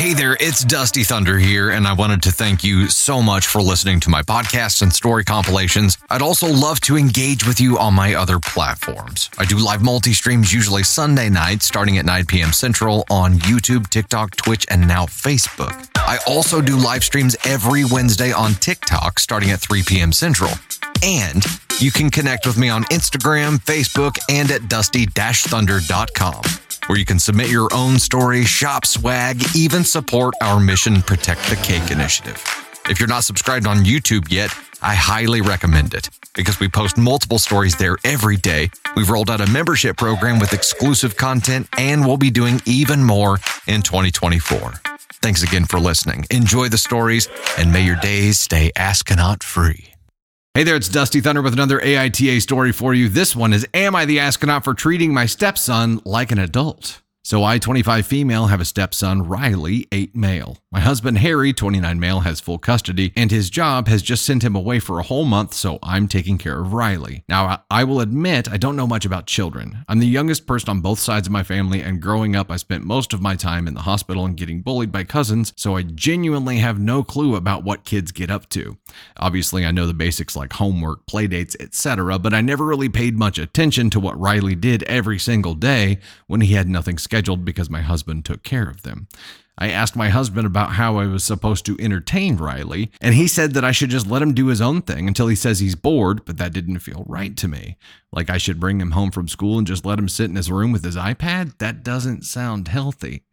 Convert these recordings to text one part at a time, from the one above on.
Hey there, it's Dusty Thunder here, and I wanted to thank you so much for listening to my podcasts and story compilations. I'd also love to engage with you on my other platforms. I do live multi streams usually Sunday night, starting at 9 p.m. Central on YouTube, TikTok, Twitch, and now Facebook. I also do live streams every Wednesday on TikTok starting at 3 p.m. Central. And you can connect with me on Instagram, Facebook, and at dusty-thunder.com where you can submit your own story, shop swag, even support our Mission Protect the Cake initiative. If you're not subscribed on YouTube yet, I highly recommend it because we post multiple stories there every day. We've rolled out a membership program with exclusive content, and we'll be doing even more in 2024. Thanks again for listening. Enjoy the stories, and may your days stay astronaut free. Hey there, it's Dusty Thunder with another AITA story for you. This one is Am I the astronaut for treating my stepson like an adult? So I, 25 female, have a stepson, Riley, 8 male. My husband, Harry, 29 male, has full custody, and his job has just sent him away for a whole month, so I'm taking care of Riley. Now, I will admit I don't know much about children. I'm the youngest person on both sides of my family, and growing up, I spent most of my time in the hospital and getting bullied by cousins, so I genuinely have no clue about what kids get up to. Obviously, I know the basics like homework, playdates, etc., but I never really paid much attention to what Riley did every single day when he had nothing scheduled because my husband took care of them. I asked my husband about how I was supposed to entertain Riley, and he said that I should just let him do his own thing until he says he's bored, but that didn't feel right to me. Like I should bring him home from school and just let him sit in his room with his iPad? That doesn't sound healthy.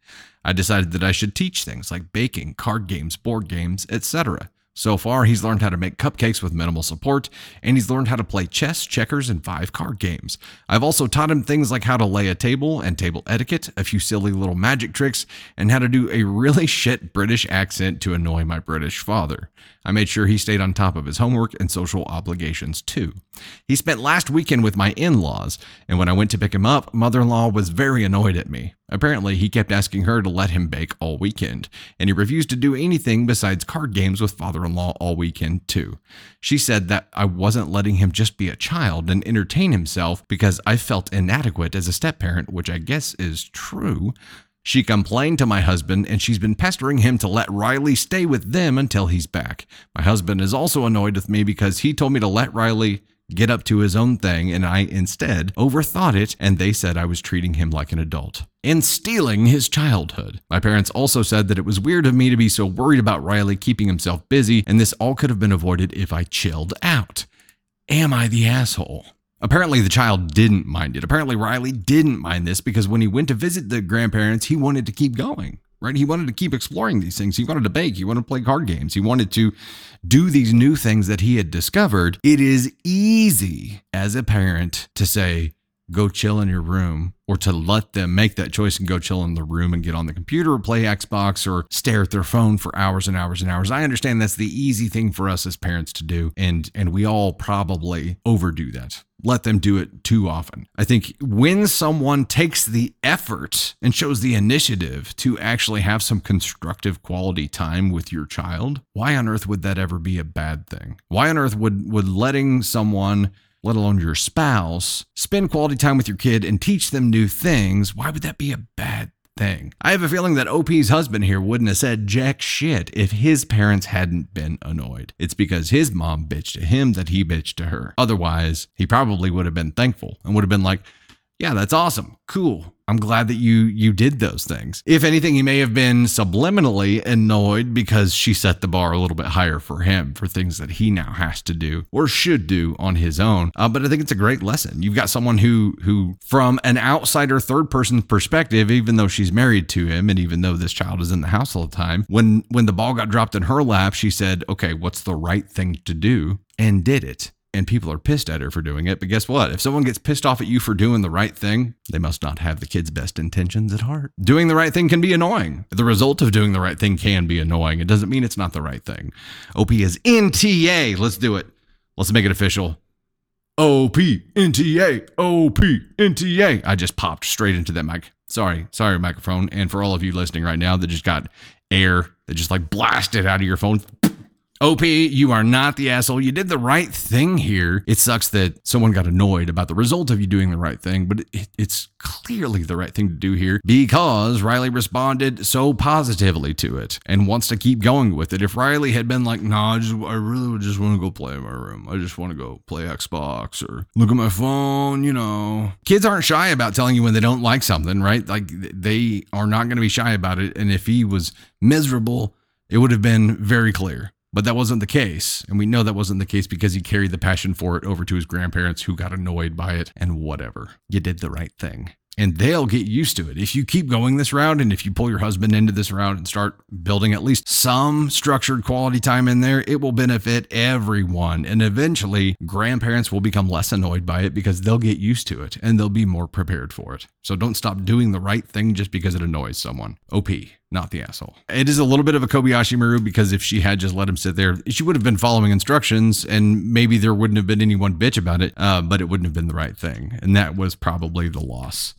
I decided that I should teach things like baking, card games, board games, etc. So far, he's learned how to make cupcakes with minimal support, and he's learned how to play chess, checkers, and five card games. I've also taught him things like how to lay a table and table etiquette, a few silly little magic tricks, and how to do a really shit British accent to annoy my British father. I made sure he stayed on top of his homework and social obligations too. He spent last weekend with my in laws, and when I went to pick him up, mother in law was very annoyed at me. Apparently, he kept asking her to let him bake all weekend, and he refused to do anything besides card games with father in law all weekend, too. She said that I wasn't letting him just be a child and entertain himself because I felt inadequate as a step parent, which I guess is true. She complained to my husband, and she's been pestering him to let Riley stay with them until he's back. My husband is also annoyed with me because he told me to let Riley get up to his own thing, and I instead overthought it, and they said I was treating him like an adult and stealing his childhood. My parents also said that it was weird of me to be so worried about Riley keeping himself busy, and this all could have been avoided if I chilled out. Am I the asshole? Apparently, the child didn't mind it. Apparently, Riley didn't mind this because when he went to visit the grandparents, he wanted to keep going right? He wanted to keep exploring these things. He wanted to bake. He wanted to play card games. He wanted to do these new things that he had discovered. It is easy as a parent to say, go chill in your room or to let them make that choice and go chill in the room and get on the computer or play Xbox or stare at their phone for hours and hours and hours. I understand that's the easy thing for us as parents to do and and we all probably overdo that let them do it too often. I think when someone takes the effort and shows the initiative to actually have some constructive quality time with your child, why on earth would that ever be a bad thing? Why on earth would would letting someone let alone your spouse, spend quality time with your kid and teach them new things, why would that be a bad thing? I have a feeling that OP's husband here wouldn't have said jack shit if his parents hadn't been annoyed. It's because his mom bitched to him that he bitched to her. Otherwise, he probably would have been thankful and would have been like, yeah, that's awesome. Cool. I'm glad that you you did those things. If anything, he may have been subliminally annoyed because she set the bar a little bit higher for him for things that he now has to do or should do on his own. Uh, but I think it's a great lesson. You've got someone who who, from an outsider third person perspective, even though she's married to him and even though this child is in the house all the time, when when the ball got dropped in her lap, she said, "Okay, what's the right thing to do?" and did it and people are pissed at her for doing it. But guess what? If someone gets pissed off at you for doing the right thing, they must not have the kid's best intentions at heart. Doing the right thing can be annoying. The result of doing the right thing can be annoying. It doesn't mean it's not the right thing. OP is NTA. Let's do it. Let's make it official. OP, NTA, OP, NTA. I just popped straight into that mic. Sorry, sorry, microphone. And for all of you listening right now that just got air that just like blasted out of your phone, OP, you are not the asshole. You did the right thing here. It sucks that someone got annoyed about the result of you doing the right thing, but it, it's clearly the right thing to do here because Riley responded so positively to it and wants to keep going with it. If Riley had been like, "Nah, I, just, I really just want to go play in my room. I just want to go play Xbox or look at my phone," you know. Kids aren't shy about telling you when they don't like something, right? Like they are not going to be shy about it. And if he was miserable, it would have been very clear. But that wasn't the case. And we know that wasn't the case because he carried the passion for it over to his grandparents who got annoyed by it and whatever. You did the right thing and they'll get used to it. If you keep going this route and if you pull your husband into this route and start building at least some structured quality time in there, it will benefit everyone. And eventually, grandparents will become less annoyed by it because they'll get used to it and they'll be more prepared for it. So don't stop doing the right thing just because it annoys someone. OP not the asshole. It is a little bit of a Kobayashi Maru because if she had just let him sit there, she would have been following instructions and maybe there wouldn't have been any one bitch about it, uh, but it wouldn't have been the right thing. And that was probably the loss.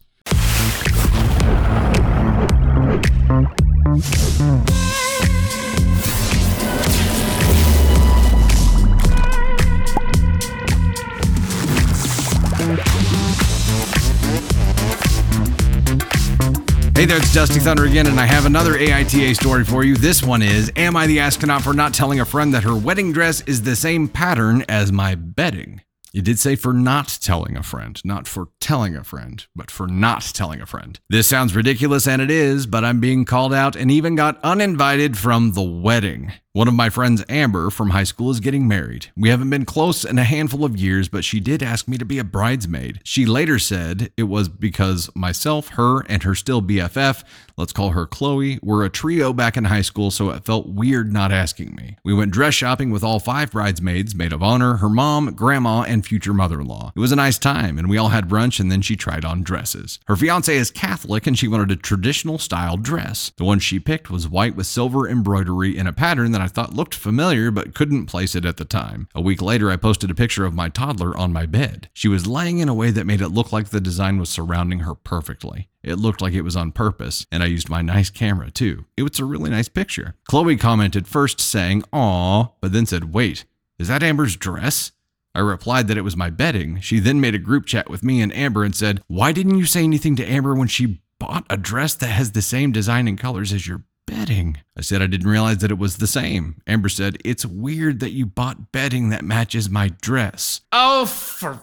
There, it's Dusty Thunder again, and I have another AITA story for you. This one is Am I the astronaut for not telling a friend that her wedding dress is the same pattern as my bedding? You did say for not telling a friend, not for telling a friend, but for not telling a friend. This sounds ridiculous, and it is, but I'm being called out and even got uninvited from the wedding. One of my friends, Amber, from high school, is getting married. We haven't been close in a handful of years, but she did ask me to be a bridesmaid. She later said it was because myself, her, and her still BFF, let's call her Chloe, were a trio back in high school, so it felt weird not asking me. We went dress shopping with all five bridesmaids, maid of honor, her mom, grandma, and future mother in law. It was a nice time, and we all had brunch, and then she tried on dresses. Her fiance is Catholic, and she wanted a traditional style dress. The one she picked was white with silver embroidery in a pattern that that I thought looked familiar but couldn't place it at the time. A week later, I posted a picture of my toddler on my bed. She was laying in a way that made it look like the design was surrounding her perfectly. It looked like it was on purpose, and I used my nice camera too. It was a really nice picture. Chloe commented first saying, Aw, but then said, Wait, is that Amber's dress? I replied that it was my bedding. She then made a group chat with me and Amber and said, Why didn't you say anything to Amber when she bought a dress that has the same design and colors as your bedding. I said I didn't realize that it was the same. Amber said, It's weird that you bought bedding that matches my dress. Oh, for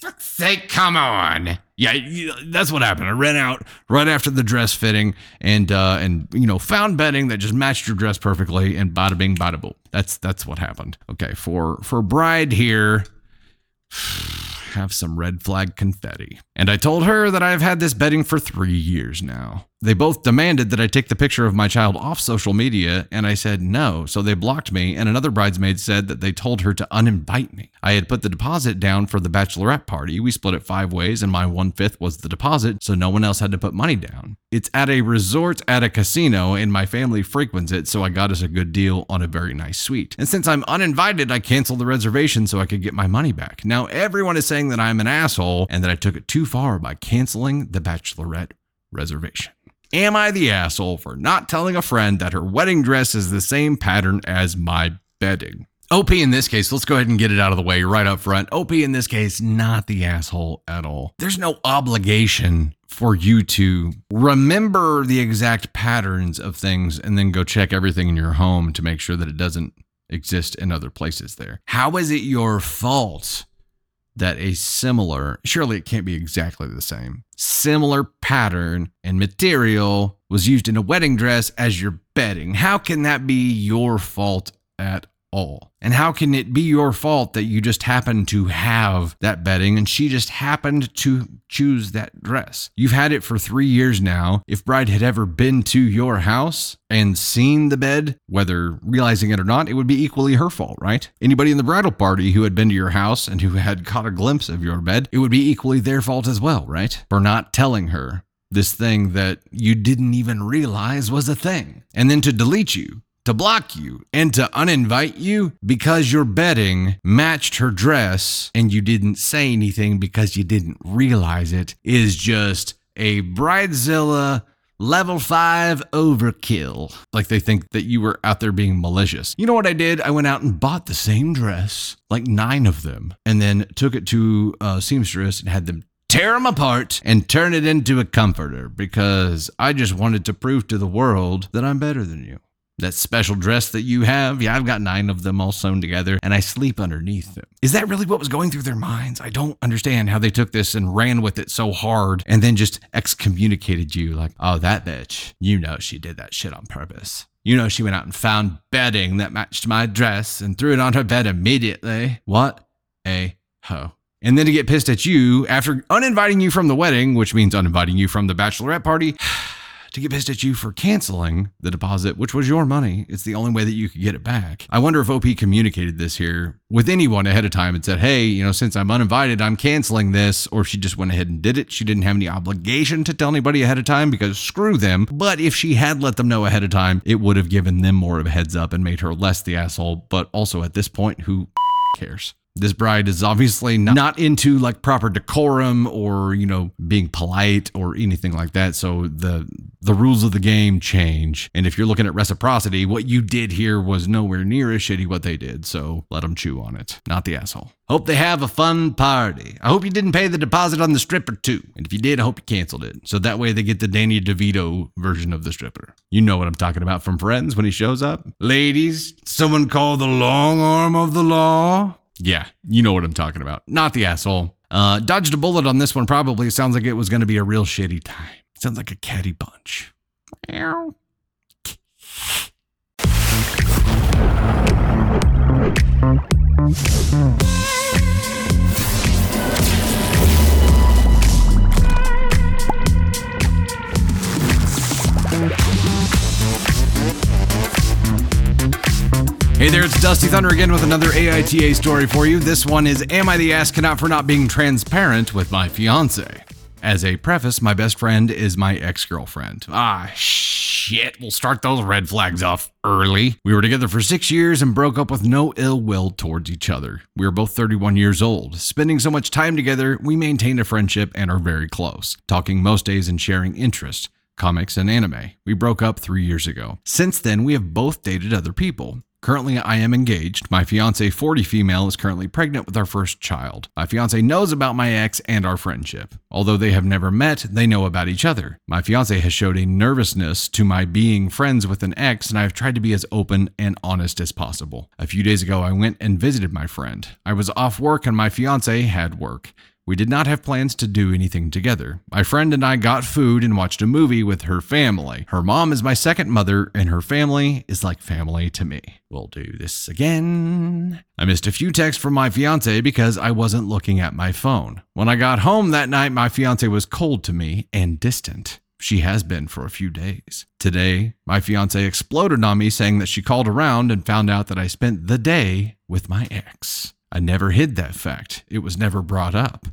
fuck's sake, come on. Yeah, that's what happened. I ran out right after the dress fitting and uh and you know, found bedding that just matched your dress perfectly and bada bing bada boom. That's that's what happened. Okay, for for bride here have some red flag confetti. And I told her that I've had this bedding for three years now. They both demanded that I take the picture of my child off social media, and I said no, so they blocked me. And another bridesmaid said that they told her to uninvite me. I had put the deposit down for the bachelorette party. We split it five ways, and my one fifth was the deposit, so no one else had to put money down. It's at a resort at a casino, and my family frequents it, so I got us a good deal on a very nice suite. And since I'm uninvited, I canceled the reservation so I could get my money back. Now, everyone is saying that I'm an asshole and that I took it too far by canceling the bachelorette reservation. Am I the asshole for not telling a friend that her wedding dress is the same pattern as my bedding? OP in this case, let's go ahead and get it out of the way right up front. OP in this case, not the asshole at all. There's no obligation for you to remember the exact patterns of things and then go check everything in your home to make sure that it doesn't exist in other places there. How is it your fault that a similar, surely it can't be exactly the same, similar pattern and material was used in a wedding dress as your bedding. How can that be your fault at all? And how can it be your fault that you just happened to have that bedding and she just happened to choose that dress? You've had it for three years now. If Bride had ever been to your house and seen the bed, whether realizing it or not, it would be equally her fault, right? Anybody in the bridal party who had been to your house and who had caught a glimpse of your bed, it would be equally their fault as well, right? For not telling her this thing that you didn't even realize was a thing. And then to delete you to block you and to uninvite you because your bedding matched her dress and you didn't say anything because you didn't realize it is just a bridezilla Level 5 overkill. Like they think that you were out there being malicious. You know what I did? I went out and bought the same dress, like nine of them, and then took it to a seamstress and had them tear them apart and turn it into a comforter because I just wanted to prove to the world that I'm better than you. That special dress that you have, yeah, I've got nine of them all sewn together and I sleep underneath them. Is that really what was going through their minds? I don't understand how they took this and ran with it so hard and then just excommunicated you like, oh, that bitch, you know she did that shit on purpose. You know she went out and found bedding that matched my dress and threw it on her bed immediately. What a hoe and then to get pissed at you after uninviting you from the wedding, which means uninviting you from the bachelorette party, to get pissed at you for canceling the deposit, which was your money. It's the only way that you could get it back. I wonder if OP communicated this here with anyone ahead of time and said, hey, you know, since I'm uninvited, I'm canceling this, or if she just went ahead and did it. She didn't have any obligation to tell anybody ahead of time because screw them. But if she had let them know ahead of time, it would have given them more of a heads up and made her less the asshole. But also at this point, who cares? This bride is obviously not into like proper decorum or, you know, being polite or anything like that. So the the rules of the game change. And if you're looking at reciprocity, what you did here was nowhere near as shitty what they did. So let them chew on it, not the asshole. Hope they have a fun party. I hope you didn't pay the deposit on the stripper too. And if you did, I hope you canceled it. So that way they get the Danny DeVito version of the stripper. You know what I'm talking about from Friends when he shows up. Ladies, someone call the long arm of the law. Yeah, you know what I'm talking about. Not the asshole. Uh, dodged a bullet on this one, probably. Sounds like it was going to be a real shitty time. Sounds like a catty bunch. Meow. Hey there, it's Dusty Thunder again with another AITA story for you. This one is Am I the cannot for not being transparent with my fiance? As a preface, my best friend is my ex girlfriend. Ah, shit, we'll start those red flags off early. We were together for six years and broke up with no ill will towards each other. We were both 31 years old. Spending so much time together, we maintained a friendship and are very close, talking most days and sharing interests comics and anime. We broke up three years ago. Since then, we have both dated other people. Currently, I am engaged. My fiance, 40 female, is currently pregnant with our first child. My fiance knows about my ex and our friendship. Although they have never met, they know about each other. My fiance has showed a nervousness to my being friends with an ex, and I have tried to be as open and honest as possible. A few days ago, I went and visited my friend. I was off work, and my fiance had work. We did not have plans to do anything together. My friend and I got food and watched a movie with her family. Her mom is my second mother, and her family is like family to me. We'll do this again. I missed a few texts from my fiance because I wasn't looking at my phone. When I got home that night, my fiance was cold to me and distant. She has been for a few days. Today, my fiance exploded on me saying that she called around and found out that I spent the day with my ex. I never hid that fact. It was never brought up.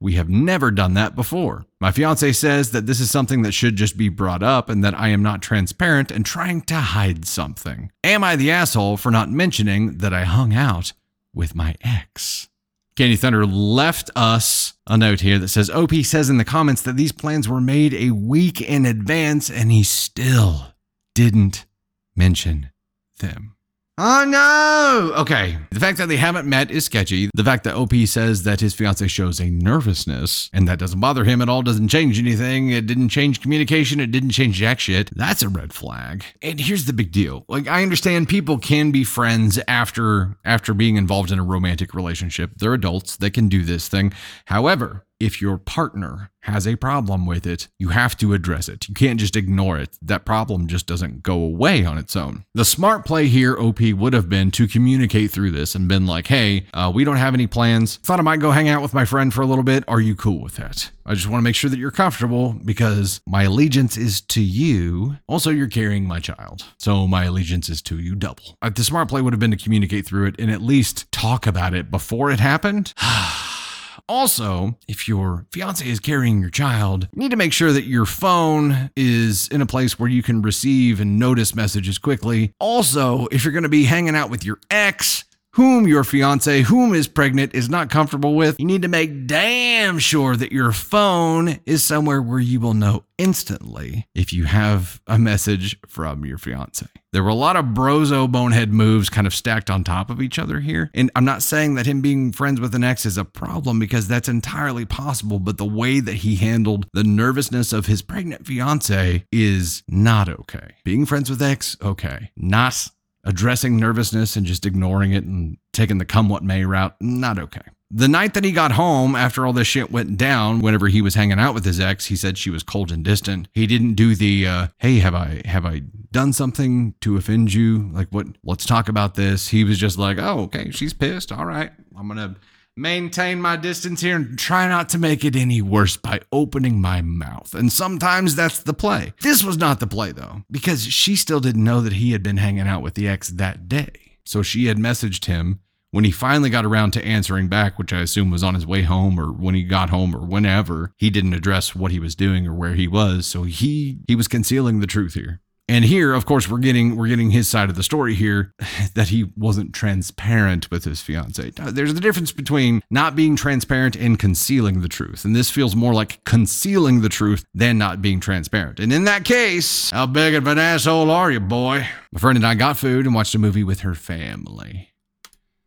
We have never done that before. My fiance says that this is something that should just be brought up and that I am not transparent and trying to hide something. Am I the asshole for not mentioning that I hung out with my ex? Candy Thunder left us a note here that says OP says in the comments that these plans were made a week in advance and he still didn't mention them. Oh no! Okay. The fact that they haven't met is sketchy. The fact that OP says that his fiance shows a nervousness and that doesn't bother him at all, doesn't change anything. It didn't change communication. It didn't change jack shit. That's a red flag. And here's the big deal. Like I understand people can be friends after after being involved in a romantic relationship. They're adults. They can do this thing. However, if your partner has a problem with it, you have to address it. You can't just ignore it. That problem just doesn't go away on its own. The smart play here, OP, would have been to communicate through this and been like, hey, uh, we don't have any plans. Thought I might go hang out with my friend for a little bit. Are you cool with that? I just want to make sure that you're comfortable because my allegiance is to you. Also, you're carrying my child. So my allegiance is to you double. Uh, the smart play would have been to communicate through it and at least talk about it before it happened. Also, if your fiance is carrying your child, you need to make sure that your phone is in a place where you can receive and notice messages quickly. Also, if you're going to be hanging out with your ex, whom your fiance, whom is pregnant, is not comfortable with, you need to make damn sure that your phone is somewhere where you will know instantly if you have a message from your fiance. There were a lot of brozo bonehead moves kind of stacked on top of each other here. And I'm not saying that him being friends with an ex is a problem because that's entirely possible, but the way that he handled the nervousness of his pregnant fiance is not okay. Being friends with ex, okay. Not addressing nervousness and just ignoring it and taking the come what may route, not okay. The night that he got home after all this shit went down, whenever he was hanging out with his ex, he said she was cold and distant. He didn't do the uh, "Hey, have I have I done something to offend you? Like what? Let's talk about this." He was just like, "Oh, okay, she's pissed. All right, I'm gonna maintain my distance here and try not to make it any worse by opening my mouth. And sometimes that's the play. This was not the play, though, because she still didn't know that he had been hanging out with the ex that day. So she had messaged him when he finally got around to answering back, which I assume was on his way home or when he got home or whenever, he didn't address what he was doing or where he was. So he he was concealing the truth here. And here, of course, we're getting we're getting his side of the story here that he wasn't transparent with his fiance. Uh, there's a difference between not being transparent and concealing the truth. And this feels more like concealing the truth than not being transparent. And in that case, how big of an asshole are you, boy? My friend and I got food and watched a movie with her family.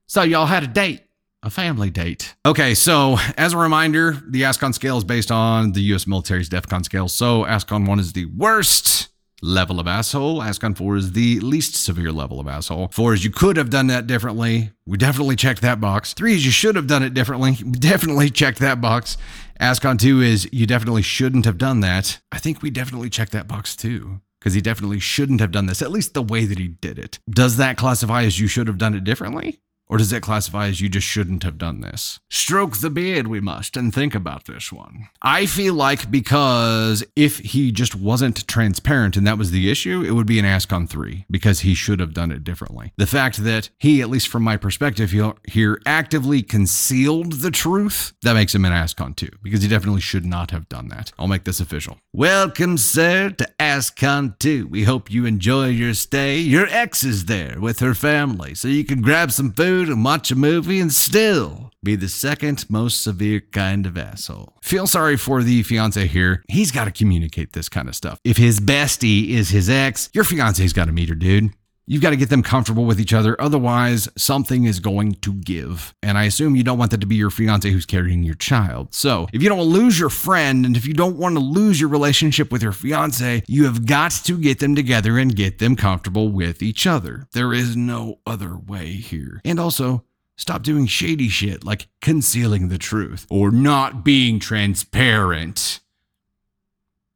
So y'all had a date a family date. Okay, so as a reminder, the ASCON scale is based on the US military's DEFCON scale. So ASCON 1 is the worst level of asshole. ASCON 4 is the least severe level of asshole. 4 is you could have done that differently. We definitely checked that box. 3 is you should have done it differently. We definitely checked that box. ASCON 2 is you definitely shouldn't have done that. I think we definitely checked that box too. Because he definitely shouldn't have done this, at least the way that he did it. Does that classify as you should have done it differently? Or does it classify as you just shouldn't have done this? Stroke the beard, we must, and think about this one. I feel like because if he just wasn't transparent and that was the issue, it would be an ASCON 3 because he should have done it differently. The fact that he, at least from my perspective here, actively concealed the truth, that makes him an ASCON 2 because he definitely should not have done that. I'll make this official. Welcome, sir, to ASCON 2. We hope you enjoy your stay. Your ex is there with her family, so you can grab some food food and watch a movie and still be the second most severe kind of asshole. Feel sorry for the fiance here. He's got to communicate this kind of stuff. If his bestie is his ex, your fiance's got to meet her, dude. You've got to get them comfortable with each other. Otherwise, something is going to give. And I assume you don't want that to be your fiance who's carrying your child. So, if you don't want to lose your friend and if you don't want to lose your relationship with your fiance, you have got to get them together and get them comfortable with each other. There is no other way here. And also, Stop doing shady shit like concealing the truth or not being transparent.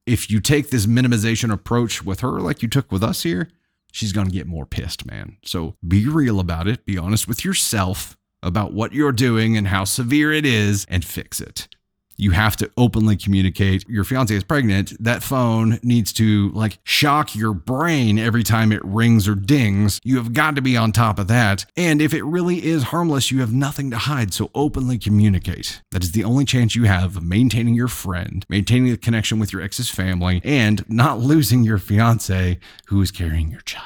If you take this minimization approach with her, like you took with us here, she's going to get more pissed, man. So be real about it. Be honest with yourself about what you're doing and how severe it is and fix it you have to openly communicate. Your fiance is pregnant. That phone needs to like shock your brain every time it rings or dings. You have got to be on top of that. And if it really is harmless, you have nothing to hide. So openly communicate. That is the only chance you have of maintaining your friend, maintaining the connection with your ex's family, and not losing your fiance who is carrying your child.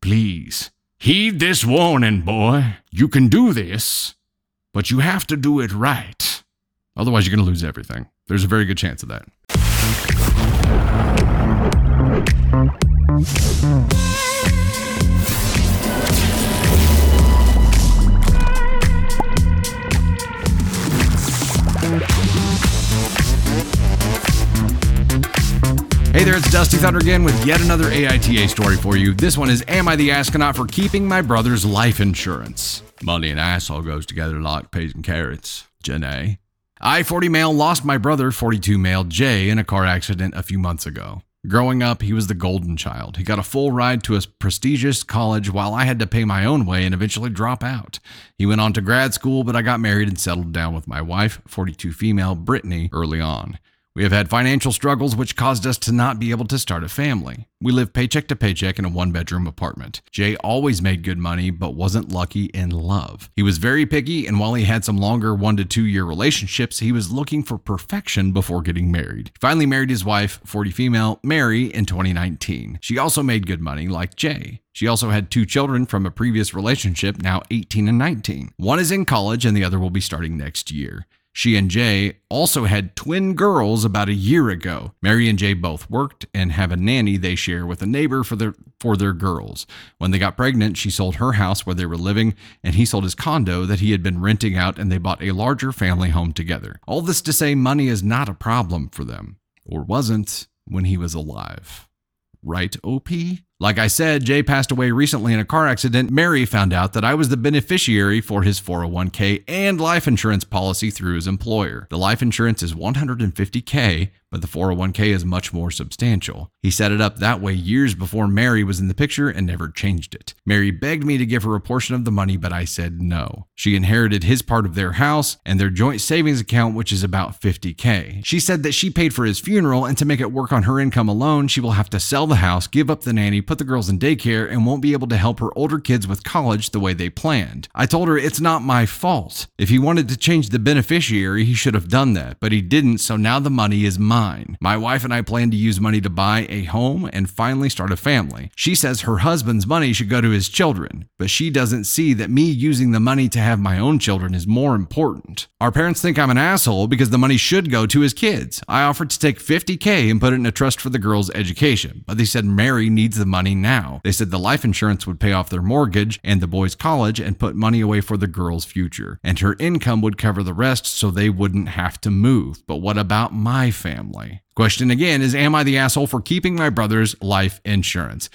Please heed this warning, boy. You can do this, but you have to do it right. Otherwise, you're going to lose everything. There's a very good chance of that. Hey there, it's Dusty Thunder again with yet another AITA story for you. This one is Am I the Astronaut for keeping my brother's life insurance? Money and asshole goes together like peas and carrots. Janae. I 40 male lost my brother, 42 male Jay, in a car accident a few months ago. Growing up, he was the golden child. He got a full ride to a prestigious college while I had to pay my own way and eventually drop out. He went on to grad school, but I got married and settled down with my wife, 42 female Brittany, early on. We have had financial struggles which caused us to not be able to start a family. We live paycheck to paycheck in a one bedroom apartment. Jay always made good money, but wasn't lucky in love. He was very picky, and while he had some longer one to two year relationships, he was looking for perfection before getting married. He finally married his wife, 40 female, Mary, in 2019. She also made good money, like Jay. She also had two children from a previous relationship, now 18 and 19. One is in college and the other will be starting next year. She and Jay also had twin girls about a year ago. Mary and Jay both worked and have a nanny they share with a neighbor for their for their girls. When they got pregnant, she sold her house where they were living and he sold his condo that he had been renting out and they bought a larger family home together. All this to say money is not a problem for them or wasn't when he was alive. Right, OP? Like I said, Jay passed away recently in a car accident. Mary found out that I was the beneficiary for his 401k and life insurance policy through his employer. The life insurance is 150k, but the 401k is much more substantial. He set it up that way years before Mary was in the picture and never changed it. Mary begged me to give her a portion of the money, but I said no. She inherited his part of their house and their joint savings account, which is about 50k. She said that she paid for his funeral, and to make it work on her income alone, she will have to sell the house, give up the nanny, put the girls in daycare, and won't be able to help her older kids with college the way they planned. I told her it's not my fault. If he wanted to change the beneficiary, he should have done that, but he didn't, so now the money is mine. My wife and I plan to use money to buy a home and finally start a family. She says her husband's money should go to his children, but she doesn't see that me using the money to have my own children is more important. Our parents think I'm an asshole because the money should go to his kids. I offered to take 50K and put it in a trust for the girls' education, but they said Mary needs the money now. They said the life insurance would pay off their mortgage and the boys' college and put money away for the girls' future, and her income would cover the rest so they wouldn't have to move. But what about my family? Question again is Am I the asshole for keeping my brother's life insurance?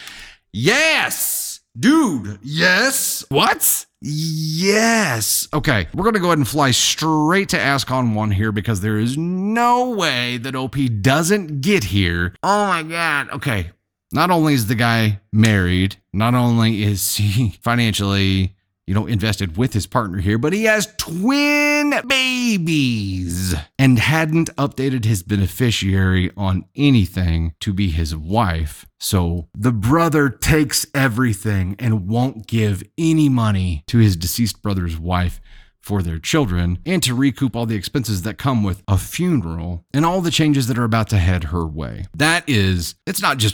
Yes! Dude, yes. What? Yes. Okay, we're going to go ahead and fly straight to ASCON One here because there is no way that OP doesn't get here. Oh my God. Okay, not only is the guy married, not only is he financially you know, invested with his partner here, but he has twin babies and hadn't updated his beneficiary on anything to be his wife. So the brother takes everything and won't give any money to his deceased brother's wife for their children and to recoup all the expenses that come with a funeral and all the changes that are about to head her way. That is, it's not just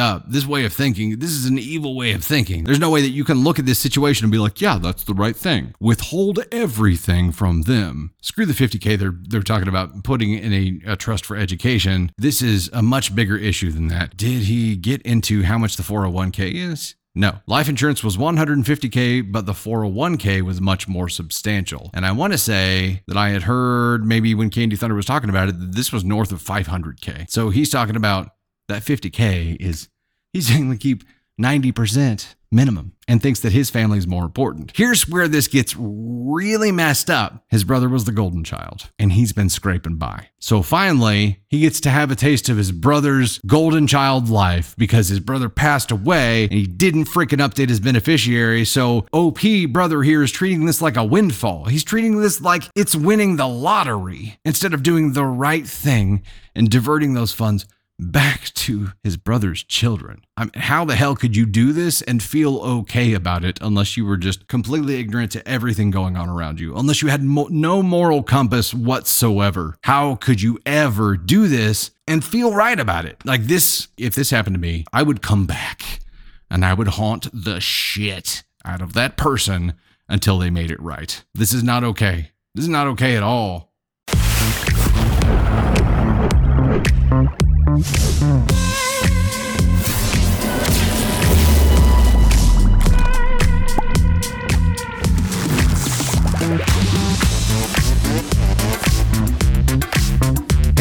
up. This way of thinking, this is an evil way of thinking. There's no way that you can look at this situation and be like, yeah, that's the right thing. Withhold everything from them. Screw the 50K they're, they're talking about putting in a, a trust for education. This is a much bigger issue than that. Did he get into how much the 401k is? No. Life insurance was 150K, but the 401K was much more substantial. And I want to say that I had heard maybe when Candy Thunder was talking about it, this was north of 500K. So he's talking about that 50K is he's going to keep 90% minimum and thinks that his family is more important. Here's where this gets really messed up. His brother was the golden child and he's been scraping by. So finally, he gets to have a taste of his brother's golden child life because his brother passed away and he didn't freaking update his beneficiary. So OP brother here is treating this like a windfall. He's treating this like it's winning the lottery instead of doing the right thing and diverting those funds back to his brother's children. I mean, how the hell could you do this and feel okay about it unless you were just completely ignorant to everything going on around you? Unless you had mo- no moral compass whatsoever. How could you ever do this and feel right about it? Like this, if this happened to me, I would come back and I would haunt the shit out of that person until they made it right. This is not okay. This is not okay at all. Hey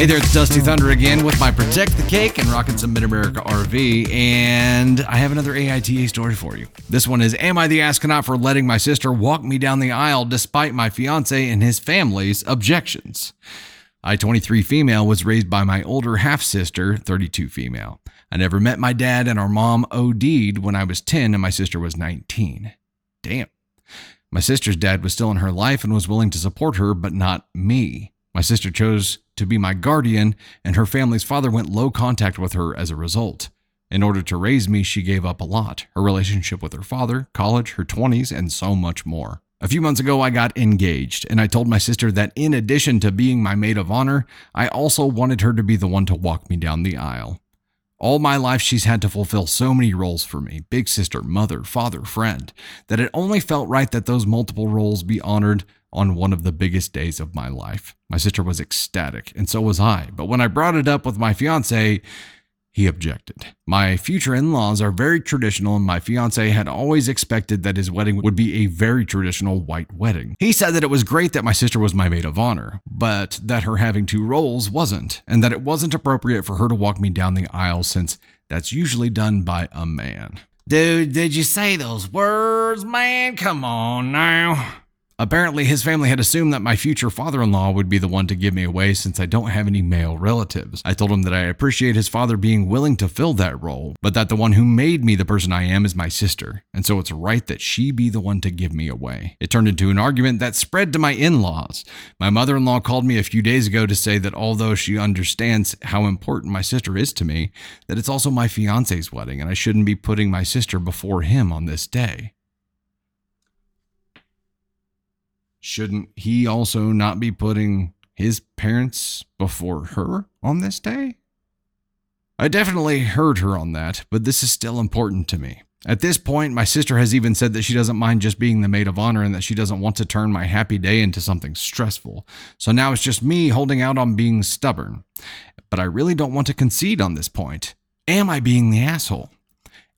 there, it's Dusty Thunder again with my Protect the Cake and rocking some Mid America RV. And I have another AITA story for you. This one is Am I the astronaut for letting my sister walk me down the aisle despite my fiance and his family's objections? I 23 female was raised by my older half sister, 32 female. I never met my dad, and our mom OD'd when I was 10 and my sister was 19. Damn. My sister's dad was still in her life and was willing to support her, but not me. My sister chose to be my guardian, and her family's father went low contact with her as a result. In order to raise me, she gave up a lot her relationship with her father, college, her 20s, and so much more. A few months ago, I got engaged, and I told my sister that in addition to being my maid of honor, I also wanted her to be the one to walk me down the aisle. All my life, she's had to fulfill so many roles for me big sister, mother, father, friend that it only felt right that those multiple roles be honored on one of the biggest days of my life. My sister was ecstatic, and so was I. But when I brought it up with my fiance, he objected. My future in laws are very traditional, and my fiance had always expected that his wedding would be a very traditional white wedding. He said that it was great that my sister was my maid of honor, but that her having two roles wasn't, and that it wasn't appropriate for her to walk me down the aisle since that's usually done by a man. Dude, did you say those words, man? Come on now. Apparently, his family had assumed that my future father in law would be the one to give me away since I don't have any male relatives. I told him that I appreciate his father being willing to fill that role, but that the one who made me the person I am is my sister, and so it's right that she be the one to give me away. It turned into an argument that spread to my in laws. My mother in law called me a few days ago to say that although she understands how important my sister is to me, that it's also my fiance's wedding, and I shouldn't be putting my sister before him on this day. Shouldn't he also not be putting his parents before her on this day? I definitely heard her on that, but this is still important to me. At this point, my sister has even said that she doesn't mind just being the maid of honor and that she doesn't want to turn my happy day into something stressful. So now it's just me holding out on being stubborn. But I really don't want to concede on this point. Am I being the asshole?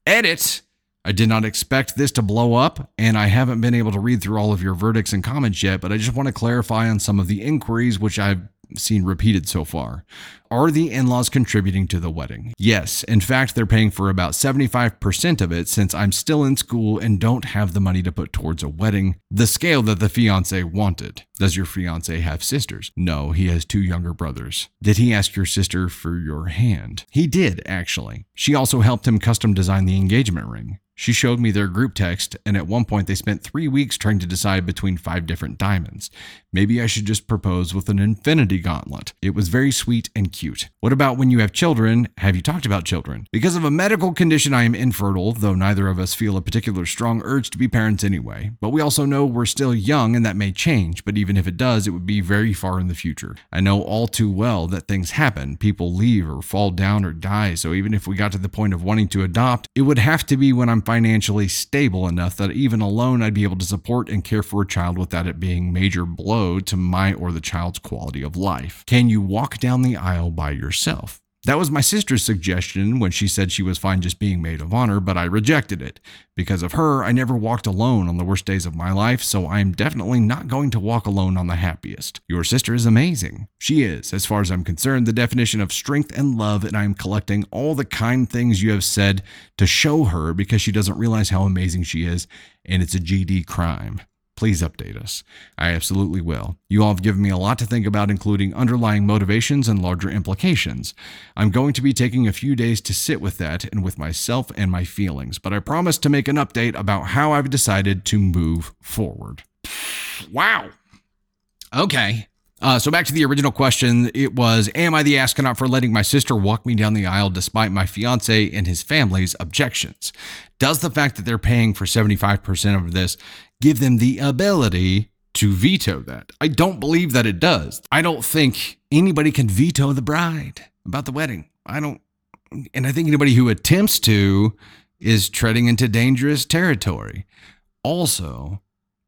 Edit! I did not expect this to blow up, and I haven't been able to read through all of your verdicts and comments yet, but I just want to clarify on some of the inquiries which I've seen repeated so far. Are the in laws contributing to the wedding? Yes. In fact, they're paying for about 75% of it since I'm still in school and don't have the money to put towards a wedding, the scale that the fiance wanted. Does your fiance have sisters? No, he has two younger brothers. Did he ask your sister for your hand? He did, actually. She also helped him custom design the engagement ring. She showed me their group text, and at one point they spent three weeks trying to decide between five different diamonds. Maybe I should just propose with an infinity gauntlet. It was very sweet and cute. What about when you have children? Have you talked about children? Because of a medical condition, I am infertile, though neither of us feel a particular strong urge to be parents anyway. But we also know we're still young and that may change, but even if it does, it would be very far in the future. I know all too well that things happen. People leave or fall down or die, so even if we got to the point of wanting to adopt, it would have to be when I'm financially stable enough that even alone I'd be able to support and care for a child without it being major blow to my or the child's quality of life. Can you walk down the aisle by yourself? That was my sister's suggestion when she said she was fine just being maid of honor, but I rejected it. Because of her, I never walked alone on the worst days of my life, so I'm definitely not going to walk alone on the happiest. Your sister is amazing. She is, as far as I'm concerned, the definition of strength and love, and I'm collecting all the kind things you have said to show her because she doesn't realize how amazing she is, and it's a GD crime. Please update us. I absolutely will. You all have given me a lot to think about, including underlying motivations and larger implications. I'm going to be taking a few days to sit with that and with myself and my feelings, but I promise to make an update about how I've decided to move forward. Wow. Okay. Uh, so back to the original question, it was, "Am I the astronaut for letting my sister walk me down the aisle despite my fiance and his family's objections? Does the fact that they're paying for 75% of this give them the ability to veto that? I don't believe that it does. I don't think anybody can veto the bride about the wedding. I don't, and I think anybody who attempts to is treading into dangerous territory. Also,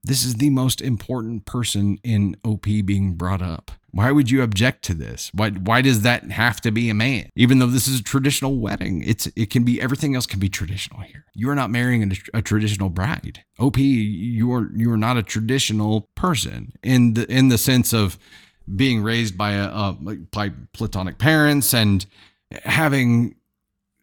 this is the most important person in OP being brought up. Why would you object to this? Why why does that have to be a man? Even though this is a traditional wedding, it's it can be everything else can be traditional here. You are not marrying a, a traditional bride. OP, you are you are not a traditional person in the in the sense of being raised by a, a by platonic parents and having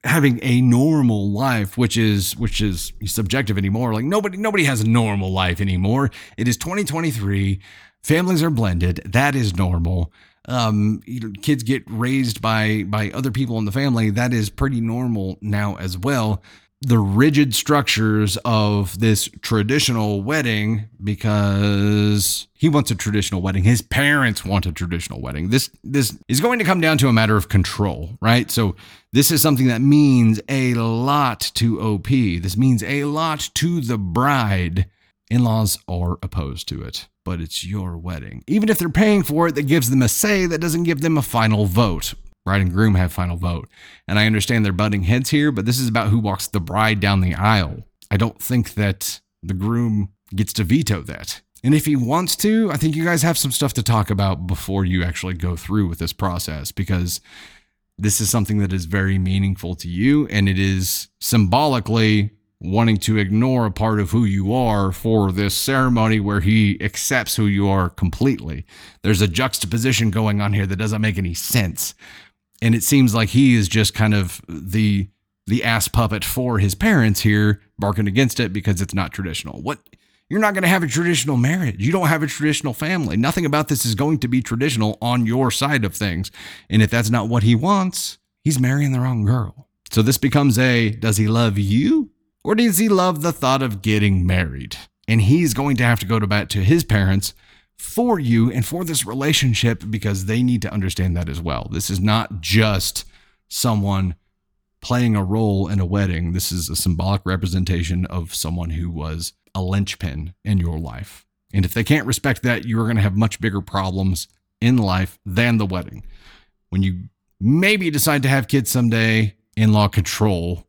having a normal life which is which is subjective anymore like nobody nobody has a normal life anymore it is 2023 families are blended. That is normal. Um you know, kids get raised by by other people in the family. That is pretty normal now as well. The rigid structures of this traditional wedding because he wants a traditional wedding. His parents want a traditional wedding. This this is going to come down to a matter of control right? So this is something that means a lot to op this means a lot to the bride. In-laws are opposed to it but it's your wedding even if they're paying for it that gives them a say that doesn't give them a final vote Bride and groom have final vote. And I understand they're butting heads here, but this is about who walks the bride down the aisle. I don't think that the groom gets to veto that. And if he wants to, I think you guys have some stuff to talk about before you actually go through with this process because this is something that is very meaningful to you and it is symbolically wanting to ignore a part of who you are for this ceremony where he accepts who you are completely. There's a juxtaposition going on here that doesn't make any sense. And it seems like he is just kind of the the ass puppet for his parents here barking against it because it's not traditional. What you're not going to have a traditional marriage. You don't have a traditional family. Nothing about this is going to be traditional on your side of things. And if that's not what he wants, he's marrying the wrong girl. So this becomes a does he love you or does he love the thought of getting married? And he's going to have to go to bat to his parents for you and for this relationship because they need to understand that as well. This is not just someone playing a role in a wedding. This is a symbolic representation of someone who was a linchpin in your life. And if they can't respect that, you're going to have much bigger problems in life than the wedding. When you maybe decide to have kids someday, in law control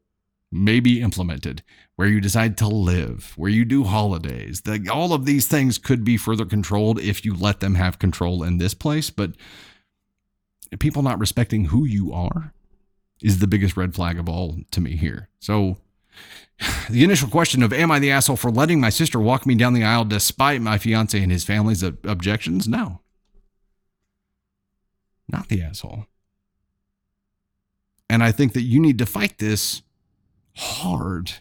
may be implemented, where you decide to live, where you do holidays. The, all of these things could be further controlled if you let them have control in this place. But people not respecting who you are is the biggest red flag of all to me here. So, the initial question of, Am I the asshole for letting my sister walk me down the aisle despite my fiance and his family's objections? No. Not the asshole. And I think that you need to fight this hard.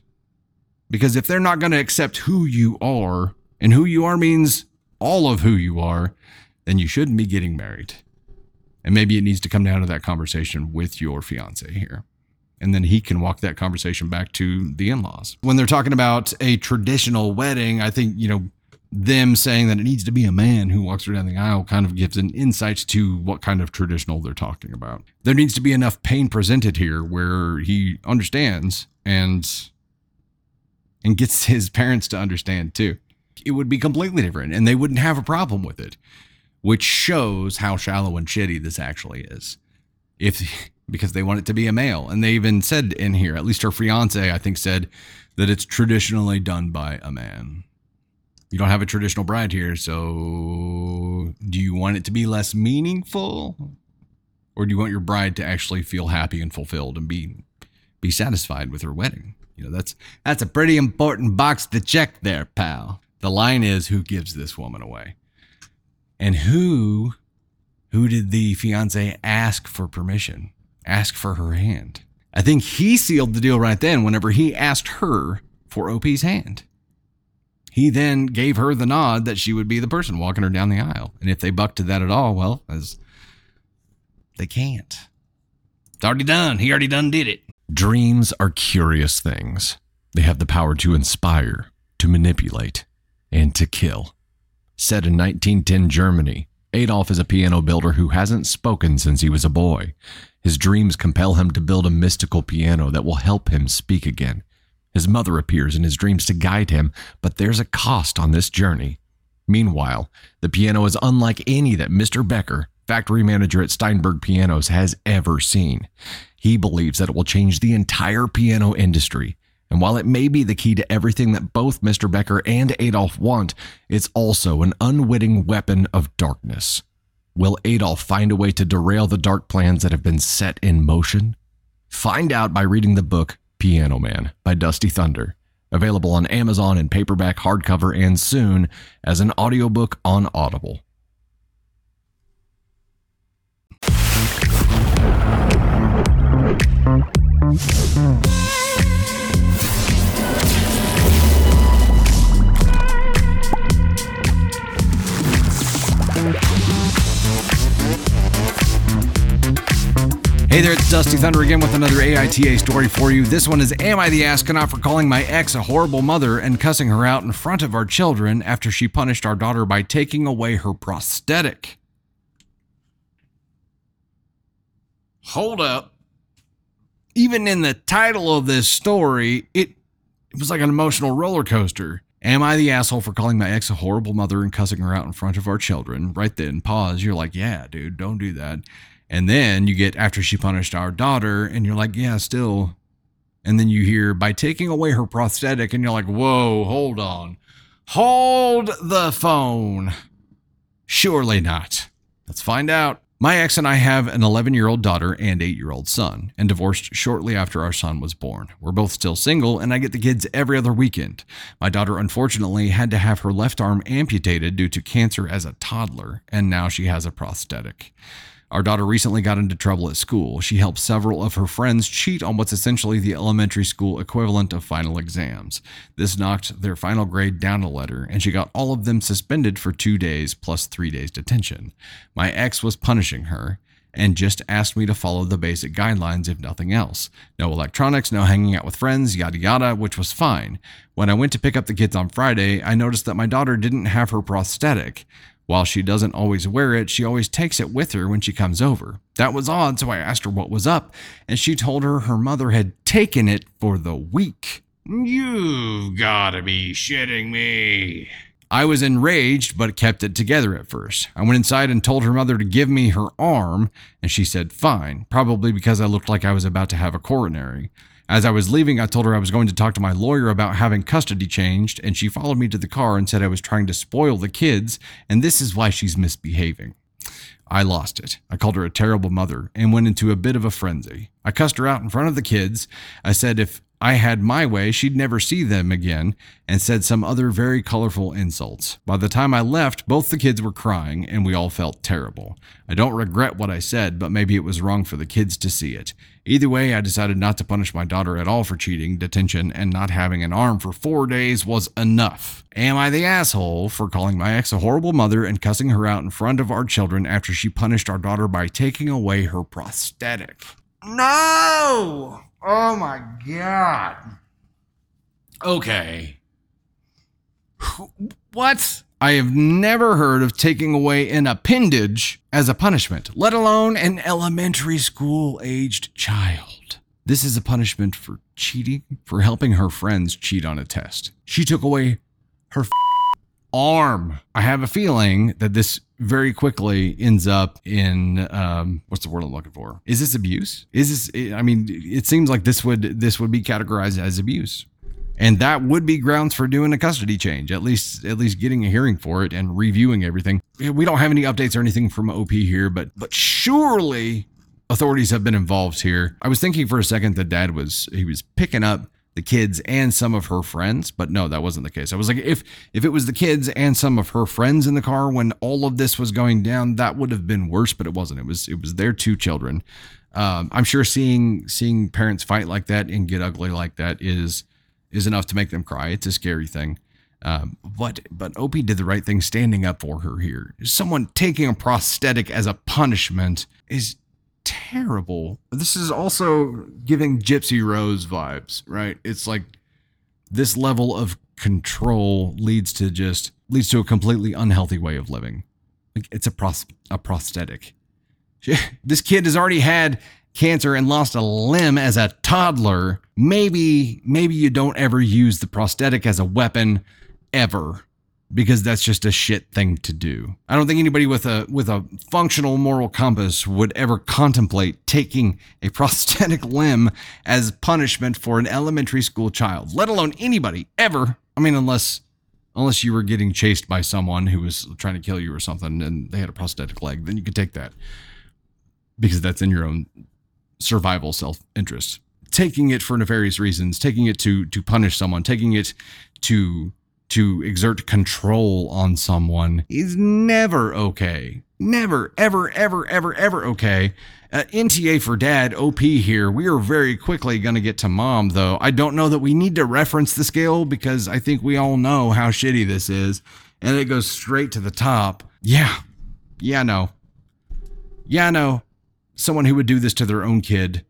Because if they're not going to accept who you are, and who you are means all of who you are, then you shouldn't be getting married. And maybe it needs to come down to that conversation with your fiance here. And then he can walk that conversation back to the in laws. When they're talking about a traditional wedding, I think, you know, them saying that it needs to be a man who walks her down the aisle kind of gives an insight to what kind of traditional they're talking about. There needs to be enough pain presented here where he understands and and gets his parents to understand too. It would be completely different and they wouldn't have a problem with it, which shows how shallow and shitty this actually is. If because they want it to be a male. And they even said in here, at least her fiance, I think, said that it's traditionally done by a man. You don't have a traditional bride here, so do you want it to be less meaningful? Or do you want your bride to actually feel happy and fulfilled and be be satisfied with her wedding. You know, that's that's a pretty important box to check there, pal. The line is who gives this woman away? And who who did the fiance ask for permission? Ask for her hand. I think he sealed the deal right then whenever he asked her for OP's hand. He then gave her the nod that she would be the person walking her down the aisle. And if they bucked to that at all, well, as they can't. It's already done. He already done did it. Dreams are curious things. They have the power to inspire, to manipulate, and to kill. Set in 1910 Germany, Adolf is a piano builder who hasn't spoken since he was a boy. His dreams compel him to build a mystical piano that will help him speak again. His mother appears in his dreams to guide him, but there's a cost on this journey. Meanwhile, the piano is unlike any that Mr. Becker, factory manager at Steinberg Pianos, has ever seen. He believes that it will change the entire piano industry. And while it may be the key to everything that both Mr. Becker and Adolf want, it's also an unwitting weapon of darkness. Will Adolf find a way to derail the dark plans that have been set in motion? Find out by reading the book Piano Man by Dusty Thunder, available on Amazon in paperback, hardcover, and soon as an audiobook on Audible. Hey there, it's Dusty Thunder again with another AITA story for you. This one is Am I the astronaut for calling my ex a horrible mother and cussing her out in front of our children after she punished our daughter by taking away her prosthetic? Hold up. Even in the title of this story, it, it was like an emotional roller coaster. Am I the asshole for calling my ex a horrible mother and cussing her out in front of our children? Right then, pause. You're like, yeah, dude, don't do that. And then you get after she punished our daughter, and you're like, yeah, still. And then you hear by taking away her prosthetic, and you're like, whoa, hold on. Hold the phone. Surely not. Let's find out. My ex and I have an 11 year old daughter and 8 year old son, and divorced shortly after our son was born. We're both still single, and I get the kids every other weekend. My daughter, unfortunately, had to have her left arm amputated due to cancer as a toddler, and now she has a prosthetic. Our daughter recently got into trouble at school. She helped several of her friends cheat on what's essentially the elementary school equivalent of final exams. This knocked their final grade down a letter, and she got all of them suspended for two days plus three days detention. My ex was punishing her and just asked me to follow the basic guidelines if nothing else. No electronics, no hanging out with friends, yada yada, which was fine. When I went to pick up the kids on Friday, I noticed that my daughter didn't have her prosthetic. While she doesn't always wear it, she always takes it with her when she comes over. That was odd, so I asked her what was up, and she told her her mother had taken it for the week. You've gotta be shitting me. I was enraged, but kept it together at first. I went inside and told her mother to give me her arm, and she said fine, probably because I looked like I was about to have a coronary. As I was leaving, I told her I was going to talk to my lawyer about having custody changed, and she followed me to the car and said I was trying to spoil the kids, and this is why she's misbehaving. I lost it. I called her a terrible mother and went into a bit of a frenzy. I cussed her out in front of the kids. I said if I had my way, she'd never see them again, and said some other very colorful insults. By the time I left, both the kids were crying, and we all felt terrible. I don't regret what I said, but maybe it was wrong for the kids to see it. Either way, I decided not to punish my daughter at all for cheating, detention, and not having an arm for four days was enough. Am I the asshole for calling my ex a horrible mother and cussing her out in front of our children after she punished our daughter by taking away her prosthetic? No! Oh my god. Okay. What? I have never heard of taking away an appendage as a punishment, let alone an elementary school aged child. This is a punishment for cheating, for helping her friends cheat on a test. She took away her f- arm. I have a feeling that this very quickly ends up in um, what's the word I'm looking for? Is this abuse? Is this? I mean, it seems like this would this would be categorized as abuse, and that would be grounds for doing a custody change. At least at least getting a hearing for it and reviewing everything. We don't have any updates or anything from OP here, but but surely authorities have been involved here. I was thinking for a second that dad was he was picking up the kids and some of her friends but no that wasn't the case. I was like if if it was the kids and some of her friends in the car when all of this was going down that would have been worse but it wasn't. It was it was their two children. Um, i'm sure seeing seeing parents fight like that and get ugly like that is is enough to make them cry. It's a scary thing. Um, but but OP did the right thing standing up for her here. Someone taking a prosthetic as a punishment is terrible. This is also giving Gypsy Rose vibes, right? It's like this level of control leads to just leads to a completely unhealthy way of living. Like it's a pros- a prosthetic. This kid has already had cancer and lost a limb as a toddler. Maybe maybe you don't ever use the prosthetic as a weapon ever because that's just a shit thing to do. I don't think anybody with a with a functional moral compass would ever contemplate taking a prosthetic limb as punishment for an elementary school child, let alone anybody ever. I mean unless unless you were getting chased by someone who was trying to kill you or something and they had a prosthetic leg, then you could take that. Because that's in your own survival self-interest. Taking it for nefarious reasons, taking it to to punish someone, taking it to to exert control on someone is never okay. Never, ever, ever, ever, ever okay. Uh, NTA for dad, OP here. We are very quickly going to get to mom, though. I don't know that we need to reference the scale because I think we all know how shitty this is. And it goes straight to the top. Yeah. Yeah, no. Yeah, no. Someone who would do this to their own kid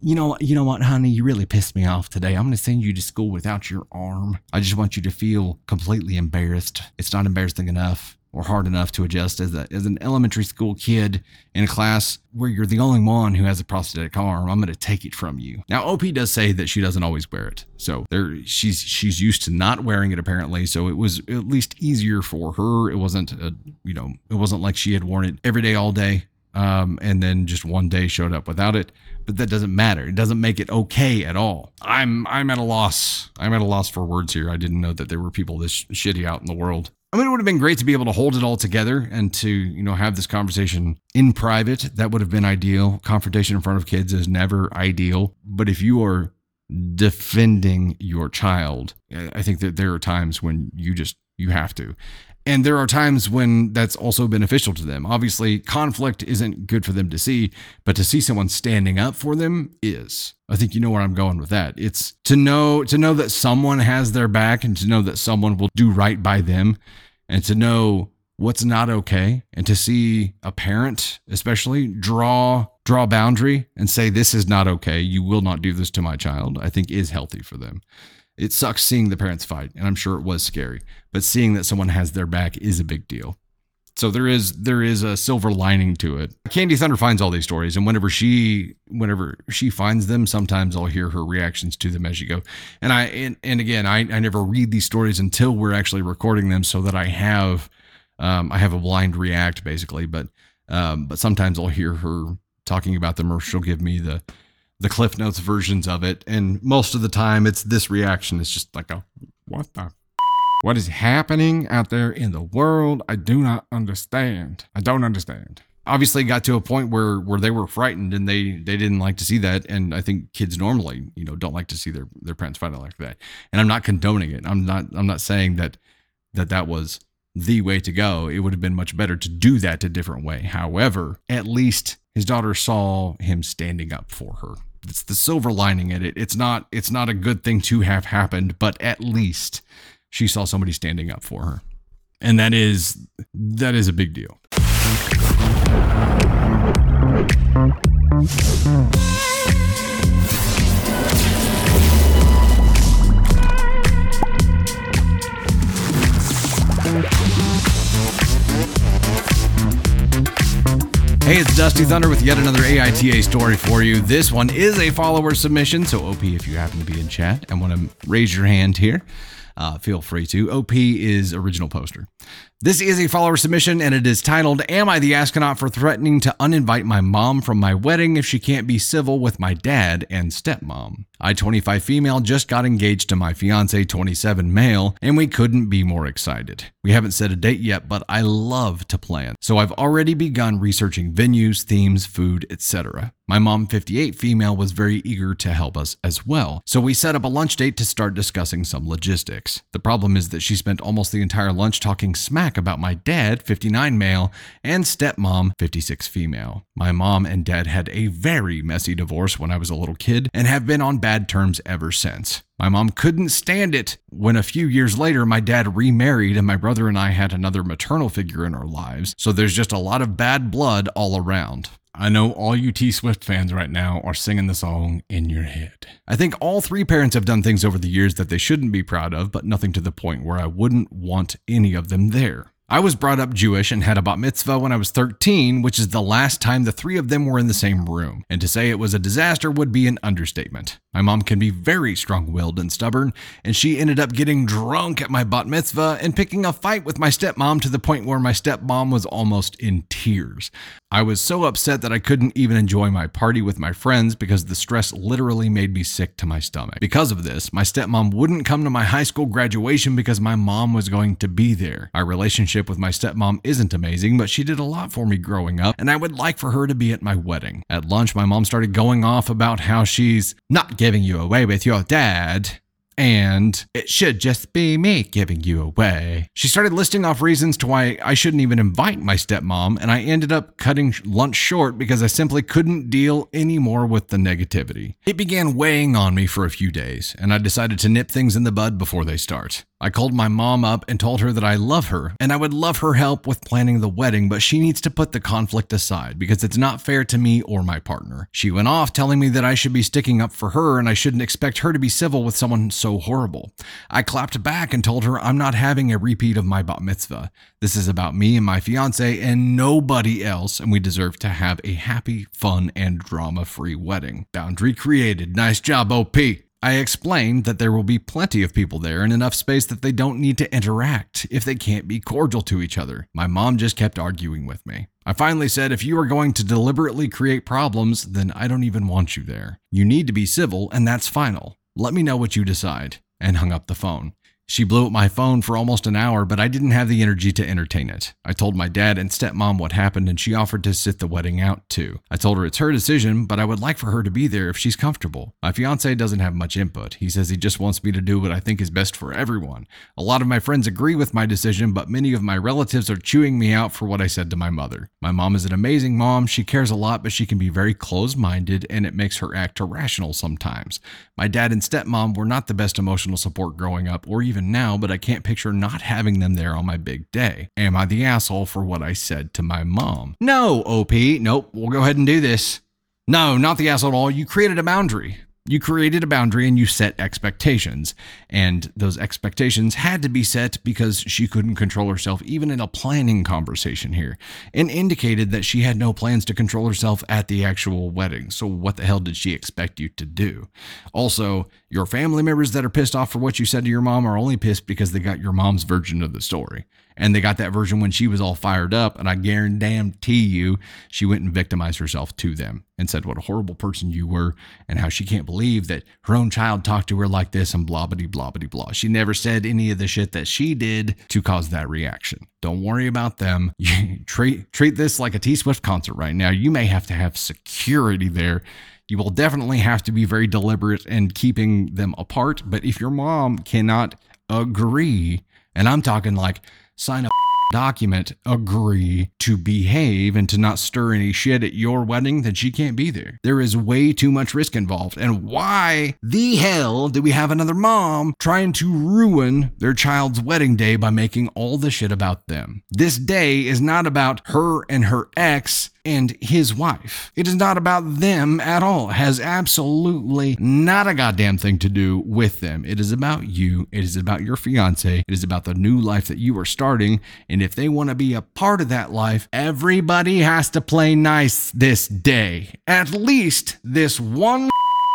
you know, you know what, honey, you really pissed me off today. I'm going to send you to school without your arm. I just want you to feel completely embarrassed. It's not embarrassing enough or hard enough to adjust as, a, as an elementary school kid in a class where you're the only one who has a prosthetic arm. I'm going to take it from you. Now, OP does say that she doesn't always wear it, so there she's she's used to not wearing it apparently. So it was at least easier for her. It wasn't a, you know it wasn't like she had worn it every day all day um, and then just one day showed up without it. But that doesn't matter. It doesn't make it okay at all. I'm I'm at a loss. I'm at a loss for words here. I didn't know that there were people this shitty out in the world. I mean, it would have been great to be able to hold it all together and to, you know, have this conversation in private. That would have been ideal. Confrontation in front of kids is never ideal. But if you are defending your child, I think that there are times when you just, you have to. And there are times when that's also beneficial to them. Obviously, conflict isn't good for them to see, but to see someone standing up for them is. I think you know where I'm going with that. It's to know to know that someone has their back and to know that someone will do right by them and to know what's not okay and to see a parent especially draw draw boundary and say this is not okay. You will not do this to my child. I think is healthy for them it sucks seeing the parents fight, and I'm sure it was scary. But seeing that someone has their back is a big deal. So there is there is a silver lining to it. Candy Thunder finds all these stories, and whenever she whenever she finds them, sometimes I'll hear her reactions to them as she go. And I and, and again, I, I never read these stories until we're actually recording them, so that I have um, I have a blind react basically. But um, but sometimes I'll hear her talking about them, or she'll give me the the Cliff Notes versions of it, and most of the time it's this reaction. It's just like a what the what is happening out there in the world? I do not understand. I don't understand. Obviously, got to a point where where they were frightened and they they didn't like to see that. And I think kids normally, you know, don't like to see their their parents fight like that. And I'm not condoning it. I'm not I'm not saying that that that was the way to go. It would have been much better to do that a different way. However, at least his daughter saw him standing up for her it's the silver lining in it. It's not it's not a good thing to have happened, but at least she saw somebody standing up for her. And that is that is a big deal. Hey, it's Dusty Thunder with yet another AITA story for you. This one is a follower submission, so OP, if you happen to be in chat and want to raise your hand here, uh, feel free to. OP is original poster. This is a follower submission and it is titled Am I the Astronaut for Threatening to Uninvite My Mom from My Wedding if She Can't Be Civil with My Dad and Stepmom? I, 25 female, just got engaged to my fiance, 27 male, and we couldn't be more excited. We haven't set a date yet, but I love to plan. So I've already begun researching venues, themes, food, etc. My mom, 58 female, was very eager to help us as well. So we set up a lunch date to start discussing some logistics. The problem is that she spent almost the entire lunch talking smack about my dad, 59 male, and stepmom, 56 female. My mom and dad had a very messy divorce when I was a little kid and have been on bad terms ever since. My mom couldn't stand it when a few years later my dad remarried and my brother and I had another maternal figure in our lives, so there's just a lot of bad blood all around. I know all you T Swift fans right now are singing the song in your head. I think all three parents have done things over the years that they shouldn't be proud of, but nothing to the point where I wouldn't want any of them there. I was brought up Jewish and had a bat mitzvah when I was 13, which is the last time the three of them were in the same room. And to say it was a disaster would be an understatement. My mom can be very strong willed and stubborn, and she ended up getting drunk at my bat mitzvah and picking a fight with my stepmom to the point where my stepmom was almost in tears. I was so upset that I couldn't even enjoy my party with my friends because the stress literally made me sick to my stomach. Because of this, my stepmom wouldn't come to my high school graduation because my mom was going to be there. Our relationship with my stepmom isn't amazing, but she did a lot for me growing up, and I would like for her to be at my wedding. At lunch, my mom started going off about how she's not giving you away with your dad and it should just be me giving you away. She started listing off reasons to why I shouldn't even invite my stepmom, and I ended up cutting lunch short because I simply couldn't deal anymore with the negativity. It began weighing on me for a few days, and I decided to nip things in the bud before they start. I called my mom up and told her that I love her and I would love her help with planning the wedding, but she needs to put the conflict aside because it's not fair to me or my partner. She went off telling me that I should be sticking up for her and I shouldn't expect her to be civil with someone so horrible. I clapped back and told her I'm not having a repeat of my bat mitzvah. This is about me and my fiance and nobody else, and we deserve to have a happy, fun, and drama free wedding. Boundary created. Nice job, OP. I explained that there will be plenty of people there and enough space that they don't need to interact if they can't be cordial to each other. My mom just kept arguing with me. I finally said, if you are going to deliberately create problems, then I don't even want you there. You need to be civil, and that's final. Let me know what you decide. And hung up the phone. She blew up my phone for almost an hour, but I didn't have the energy to entertain it. I told my dad and stepmom what happened, and she offered to sit the wedding out too. I told her it's her decision, but I would like for her to be there if she's comfortable. My fiance doesn't have much input. He says he just wants me to do what I think is best for everyone. A lot of my friends agree with my decision, but many of my relatives are chewing me out for what I said to my mother. My mom is an amazing mom. She cares a lot, but she can be very closed minded, and it makes her act irrational sometimes. My dad and stepmom were not the best emotional support growing up, or even even now, but I can't picture not having them there on my big day. Am I the asshole for what I said to my mom? No, OP. Nope. We'll go ahead and do this. No, not the asshole at all. You created a boundary you created a boundary and you set expectations. And those expectations had to be set because she couldn't control herself, even in a planning conversation here, and indicated that she had no plans to control herself at the actual wedding. So, what the hell did she expect you to do? Also, your family members that are pissed off for what you said to your mom are only pissed because they got your mom's version of the story and they got that version when she was all fired up. And I guarantee you, she went and victimized herself to them and said what a horrible person you were and how she can't believe that her own child talked to her like this and blah, blah, blah, blah, blah. She never said any of the shit that she did to cause that reaction. Don't worry about them. Treat, treat this like a T Swift concert right now. You may have to have security there you will definitely have to be very deliberate in keeping them apart. But if your mom cannot agree, and I'm talking like sign a document, agree to behave and to not stir any shit at your wedding, then she can't be there. There is way too much risk involved. And why the hell do we have another mom trying to ruin their child's wedding day by making all the shit about them? This day is not about her and her ex and his wife. It is not about them at all. It has absolutely not a goddamn thing to do with them. It is about you. It is about your fiance. It is about the new life that you are starting. And if they want to be a part of that life, everybody has to play nice this day. At least this one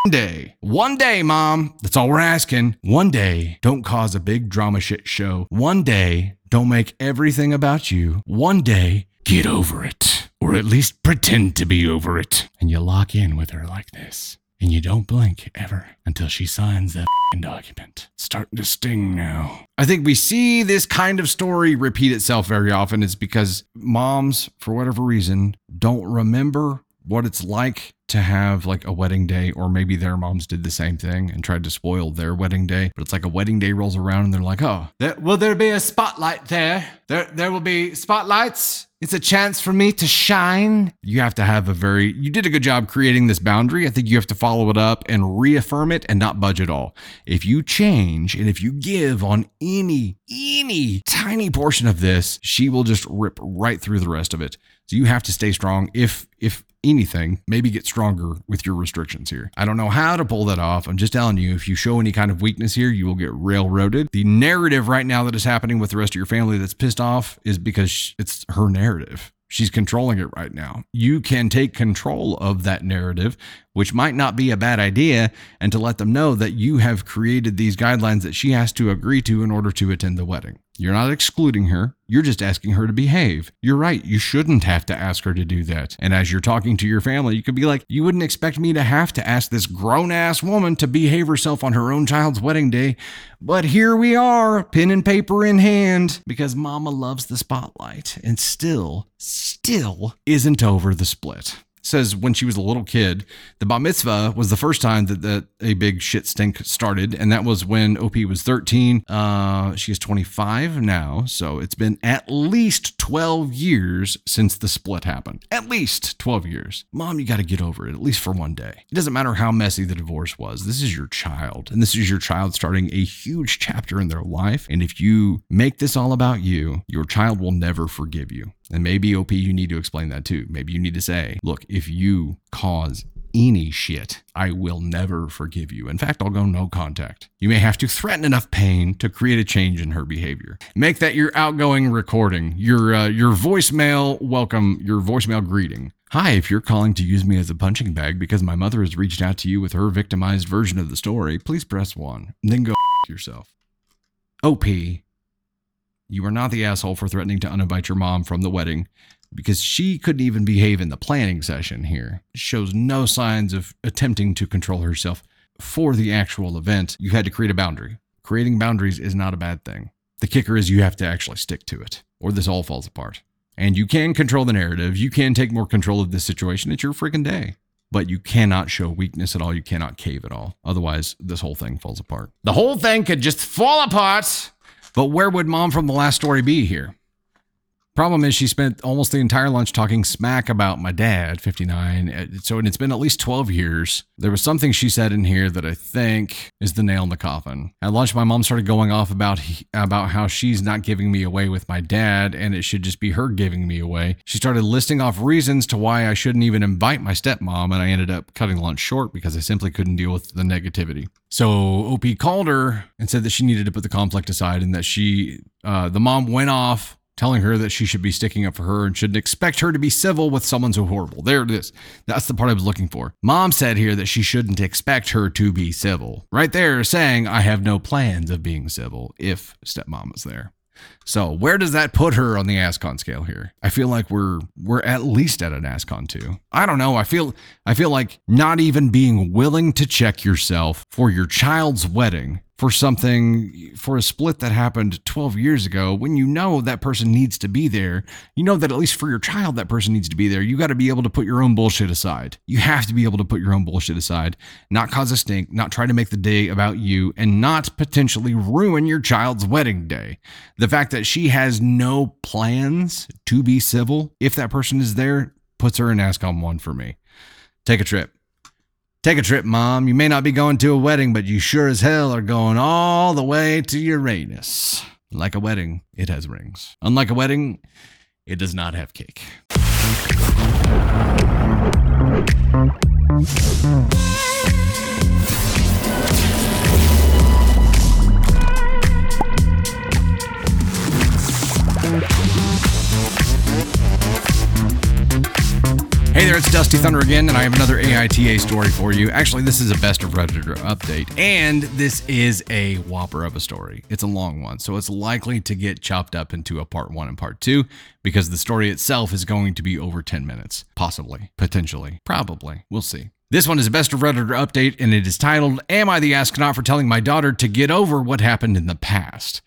day. One day, mom. That's all we're asking. One day. Don't cause a big drama shit show. One day. Don't make everything about you. One day. Get over it or at least pretend to be over it. And you lock in with her like this. And you don't blink ever until she signs that document. It's starting to sting now. I think we see this kind of story repeat itself very often. It's because moms, for whatever reason, don't remember what it's like to have like a wedding day, or maybe their moms did the same thing and tried to spoil their wedding day. But it's like a wedding day rolls around and they're like, oh, there, will there be a spotlight there? There, there will be spotlights. It's a chance for me to shine. You have to have a very, you did a good job creating this boundary. I think you have to follow it up and reaffirm it and not budge at all. If you change and if you give on any, any tiny portion of this, she will just rip right through the rest of it. So you have to stay strong. If, if anything, maybe get stronger with your restrictions here. I don't know how to pull that off. I'm just telling you, if you show any kind of weakness here, you will get railroaded. The narrative right now that is happening with the rest of your family that's pissed off is because it's her narrative. She's controlling it right now. You can take control of that narrative, which might not be a bad idea, and to let them know that you have created these guidelines that she has to agree to in order to attend the wedding. You're not excluding her. You're just asking her to behave. You're right. You shouldn't have to ask her to do that. And as you're talking to your family, you could be like, You wouldn't expect me to have to ask this grown ass woman to behave herself on her own child's wedding day. But here we are, pen and paper in hand, because mama loves the spotlight and still, still isn't over the split says when she was a little kid, the bat mitzvah was the first time that, that a big shit stink started. And that was when OP was 13. Uh, she is 25 now. So it's been at least 12 years since the split happened. At least 12 years. Mom, you got to get over it, at least for one day. It doesn't matter how messy the divorce was. This is your child. And this is your child starting a huge chapter in their life. And if you make this all about you, your child will never forgive you. And maybe OP, you need to explain that too. Maybe you need to say, look, if you cause any shit, I will never forgive you. In fact, I'll go no contact. You may have to threaten enough pain to create a change in her behavior. Make that your outgoing recording, your uh, your voicemail welcome, your voicemail greeting. Hi, if you're calling to use me as a punching bag because my mother has reached out to you with her victimized version of the story, please press 1. Then go yourself. OP. You are not the asshole for threatening to uninvite your mom from the wedding because she couldn't even behave in the planning session here. Shows no signs of attempting to control herself for the actual event. You had to create a boundary. Creating boundaries is not a bad thing. The kicker is you have to actually stick to it, or this all falls apart. And you can control the narrative. You can take more control of this situation. It's your freaking day. But you cannot show weakness at all. You cannot cave at all. Otherwise, this whole thing falls apart. The whole thing could just fall apart. But where would mom from the last story be here? Problem is, she spent almost the entire lunch talking smack about my dad, 59. Uh, so, and it's been at least 12 years. There was something she said in here that I think is the nail in the coffin. At lunch, my mom started going off about about how she's not giving me away with my dad, and it should just be her giving me away. She started listing off reasons to why I shouldn't even invite my stepmom, and I ended up cutting lunch short because I simply couldn't deal with the negativity. So OP called her and said that she needed to put the conflict aside, and that she, uh, the mom, went off telling her that she should be sticking up for her and shouldn't expect her to be civil with someone so horrible. There it is. That's the part I was looking for. Mom said here that she shouldn't expect her to be civil. Right there, saying, I have no plans of being civil if stepmom is there. So where does that put her on the ASCON scale here? I feel like we're we're at least at an ASCON two. I don't know. I feel I feel like not even being willing to check yourself for your child's wedding for something for a split that happened 12 years ago when you know that person needs to be there you know that at least for your child that person needs to be there you got to be able to put your own bullshit aside. You have to be able to put your own bullshit aside not cause a stink not try to make the day about you and not potentially ruin your child's wedding day. The fact that she has no plans to be civil if that person is there puts her in ASCON 1 for me. Take a trip Take a trip, Mom. You may not be going to a wedding, but you sure as hell are going all the way to Uranus. Like a wedding, it has rings. Unlike a wedding, it does not have cake. Hey there, it's Dusty Thunder again, and I have another AITA story for you. Actually, this is a Best of Redditor update, and this is a whopper of a story. It's a long one, so it's likely to get chopped up into a part one and part two because the story itself is going to be over 10 minutes. Possibly, potentially, probably. We'll see. This one is a Best of Redditor update, and it is titled Am I the Astronaut for Telling My Daughter to Get Over What Happened in the Past?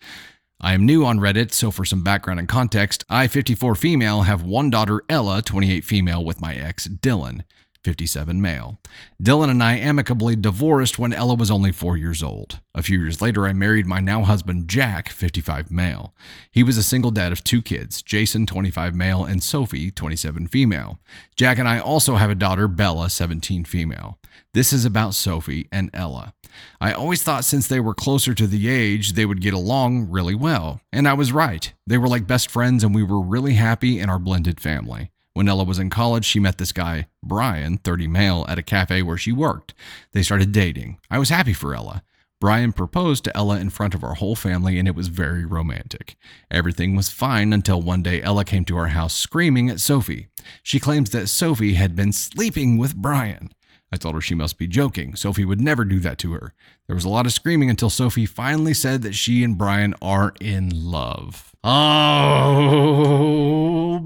I am new on Reddit, so for some background and context, I, 54 female, have one daughter, Ella, 28 female, with my ex, Dylan, 57 male. Dylan and I amicably divorced when Ella was only four years old. A few years later, I married my now husband, Jack, 55 male. He was a single dad of two kids, Jason, 25 male, and Sophie, 27 female. Jack and I also have a daughter, Bella, 17 female. This is about Sophie and Ella. I always thought since they were closer to the age, they would get along really well. And I was right. They were like best friends, and we were really happy in our blended family. When Ella was in college, she met this guy, Brian, 30 male, at a cafe where she worked. They started dating. I was happy for Ella. Brian proposed to Ella in front of our whole family, and it was very romantic. Everything was fine until one day Ella came to our house screaming at Sophie. She claims that Sophie had been sleeping with Brian. I told her she must be joking. Sophie would never do that to her. There was a lot of screaming until Sophie finally said that she and Brian are in love. Oh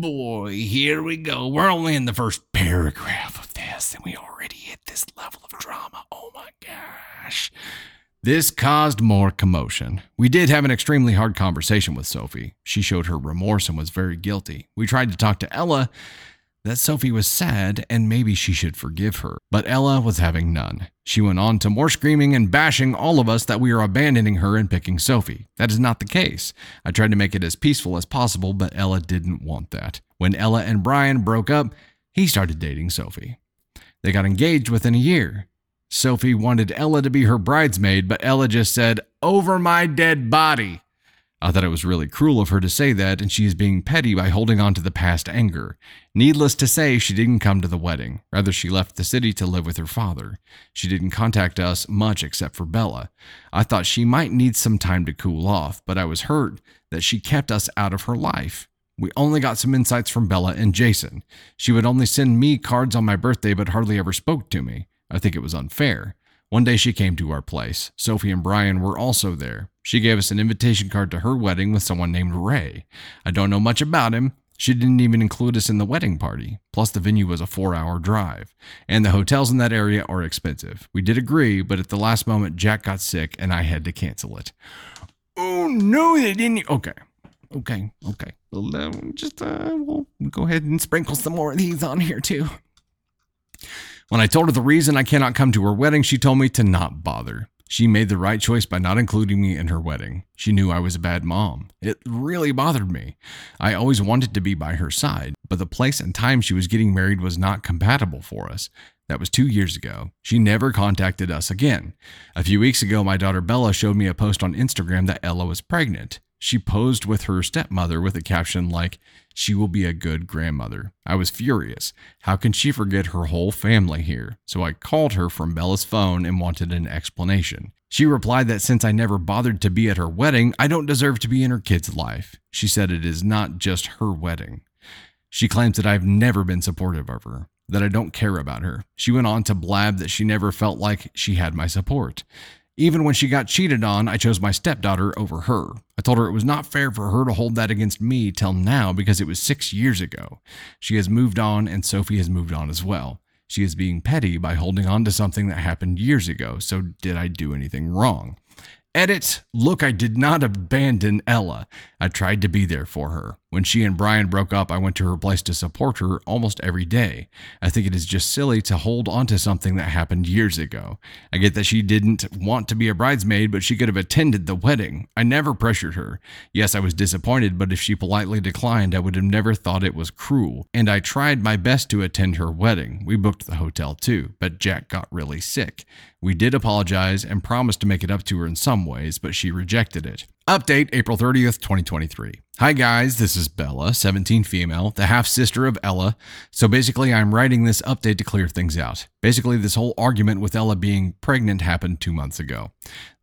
boy, here we go. We're only in the first paragraph of this, and we already hit this level of drama. Oh my gosh. This caused more commotion. We did have an extremely hard conversation with Sophie. She showed her remorse and was very guilty. We tried to talk to Ella, that Sophie was sad and maybe she should forgive her. But Ella was having none. She went on to more screaming and bashing all of us that we are abandoning her and picking Sophie. That is not the case. I tried to make it as peaceful as possible, but Ella didn't want that. When Ella and Brian broke up, he started dating Sophie. They got engaged within a year. Sophie wanted Ella to be her bridesmaid, but Ella just said, Over my dead body. I thought it was really cruel of her to say that, and she is being petty by holding on to the past anger. Needless to say, she didn't come to the wedding. Rather, she left the city to live with her father. She didn't contact us much except for Bella. I thought she might need some time to cool off, but I was hurt that she kept us out of her life. We only got some insights from Bella and Jason. She would only send me cards on my birthday, but hardly ever spoke to me. I think it was unfair. One day she came to our place. Sophie and Brian were also there. She gave us an invitation card to her wedding with someone named Ray. I don't know much about him. She didn't even include us in the wedding party. Plus, the venue was a four hour drive. And the hotels in that area are expensive. We did agree, but at the last moment, Jack got sick and I had to cancel it. Oh, no, they didn't. Okay. Okay. Okay. Well, uh, just, uh, we'll go ahead and sprinkle some more of these on here, too. When I told her the reason I cannot come to her wedding, she told me to not bother. She made the right choice by not including me in her wedding. She knew I was a bad mom. It really bothered me. I always wanted to be by her side, but the place and time she was getting married was not compatible for us. That was two years ago. She never contacted us again. A few weeks ago, my daughter Bella showed me a post on Instagram that Ella was pregnant. She posed with her stepmother with a caption like, She will be a good grandmother. I was furious. How can she forget her whole family here? So I called her from Bella's phone and wanted an explanation. She replied that since I never bothered to be at her wedding, I don't deserve to be in her kid's life. She said it is not just her wedding. She claims that I've never been supportive of her, that I don't care about her. She went on to blab that she never felt like she had my support. Even when she got cheated on, I chose my stepdaughter over her. I told her it was not fair for her to hold that against me till now because it was six years ago. She has moved on, and Sophie has moved on as well. She is being petty by holding on to something that happened years ago, so did I do anything wrong? Edit, look, I did not abandon Ella. I tried to be there for her. When she and Brian broke up, I went to her place to support her almost every day. I think it is just silly to hold on to something that happened years ago. I get that she didn't want to be a bridesmaid, but she could have attended the wedding. I never pressured her. Yes, I was disappointed, but if she politely declined, I would have never thought it was cruel. And I tried my best to attend her wedding. We booked the hotel too, but Jack got really sick. We did apologize and promised to make it up to her in some ways, but she rejected it. Update April 30th, 2023. Hi guys, this is Bella, 17 female, the half sister of Ella. So basically, I'm writing this update to clear things out. Basically, this whole argument with Ella being pregnant happened two months ago.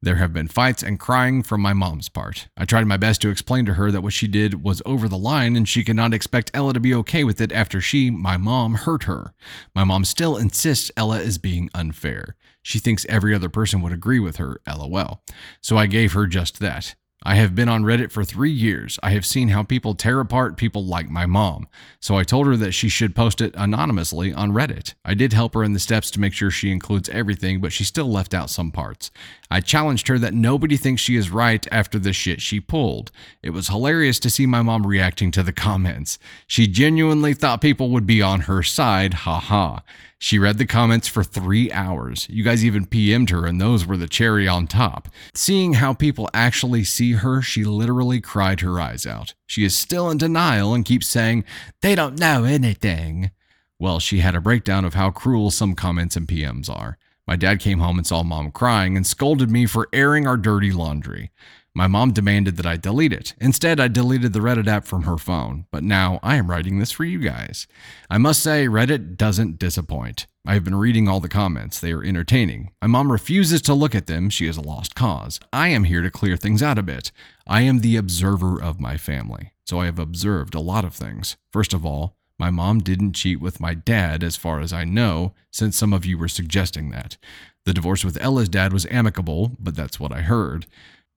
There have been fights and crying from my mom's part. I tried my best to explain to her that what she did was over the line and she cannot expect Ella to be okay with it after she, my mom, hurt her. My mom still insists Ella is being unfair. She thinks every other person would agree with her, lol. So I gave her just that. I have been on Reddit for three years. I have seen how people tear apart people like my mom. So I told her that she should post it anonymously on Reddit. I did help her in the steps to make sure she includes everything, but she still left out some parts. I challenged her that nobody thinks she is right after the shit she pulled. It was hilarious to see my mom reacting to the comments. She genuinely thought people would be on her side, haha. She read the comments for three hours. You guys even PM'd her, and those were the cherry on top. Seeing how people actually see her, she literally cried her eyes out. She is still in denial and keeps saying, They don't know anything. Well, she had a breakdown of how cruel some comments and PMs are. My dad came home and saw mom crying and scolded me for airing our dirty laundry. My mom demanded that I delete it. Instead, I deleted the Reddit app from her phone, but now I am writing this for you guys. I must say, Reddit doesn't disappoint. I have been reading all the comments, they are entertaining. My mom refuses to look at them, she is a lost cause. I am here to clear things out a bit. I am the observer of my family, so I have observed a lot of things. First of all, my mom didn't cheat with my dad, as far as I know, since some of you were suggesting that. The divorce with Ella's dad was amicable, but that's what I heard.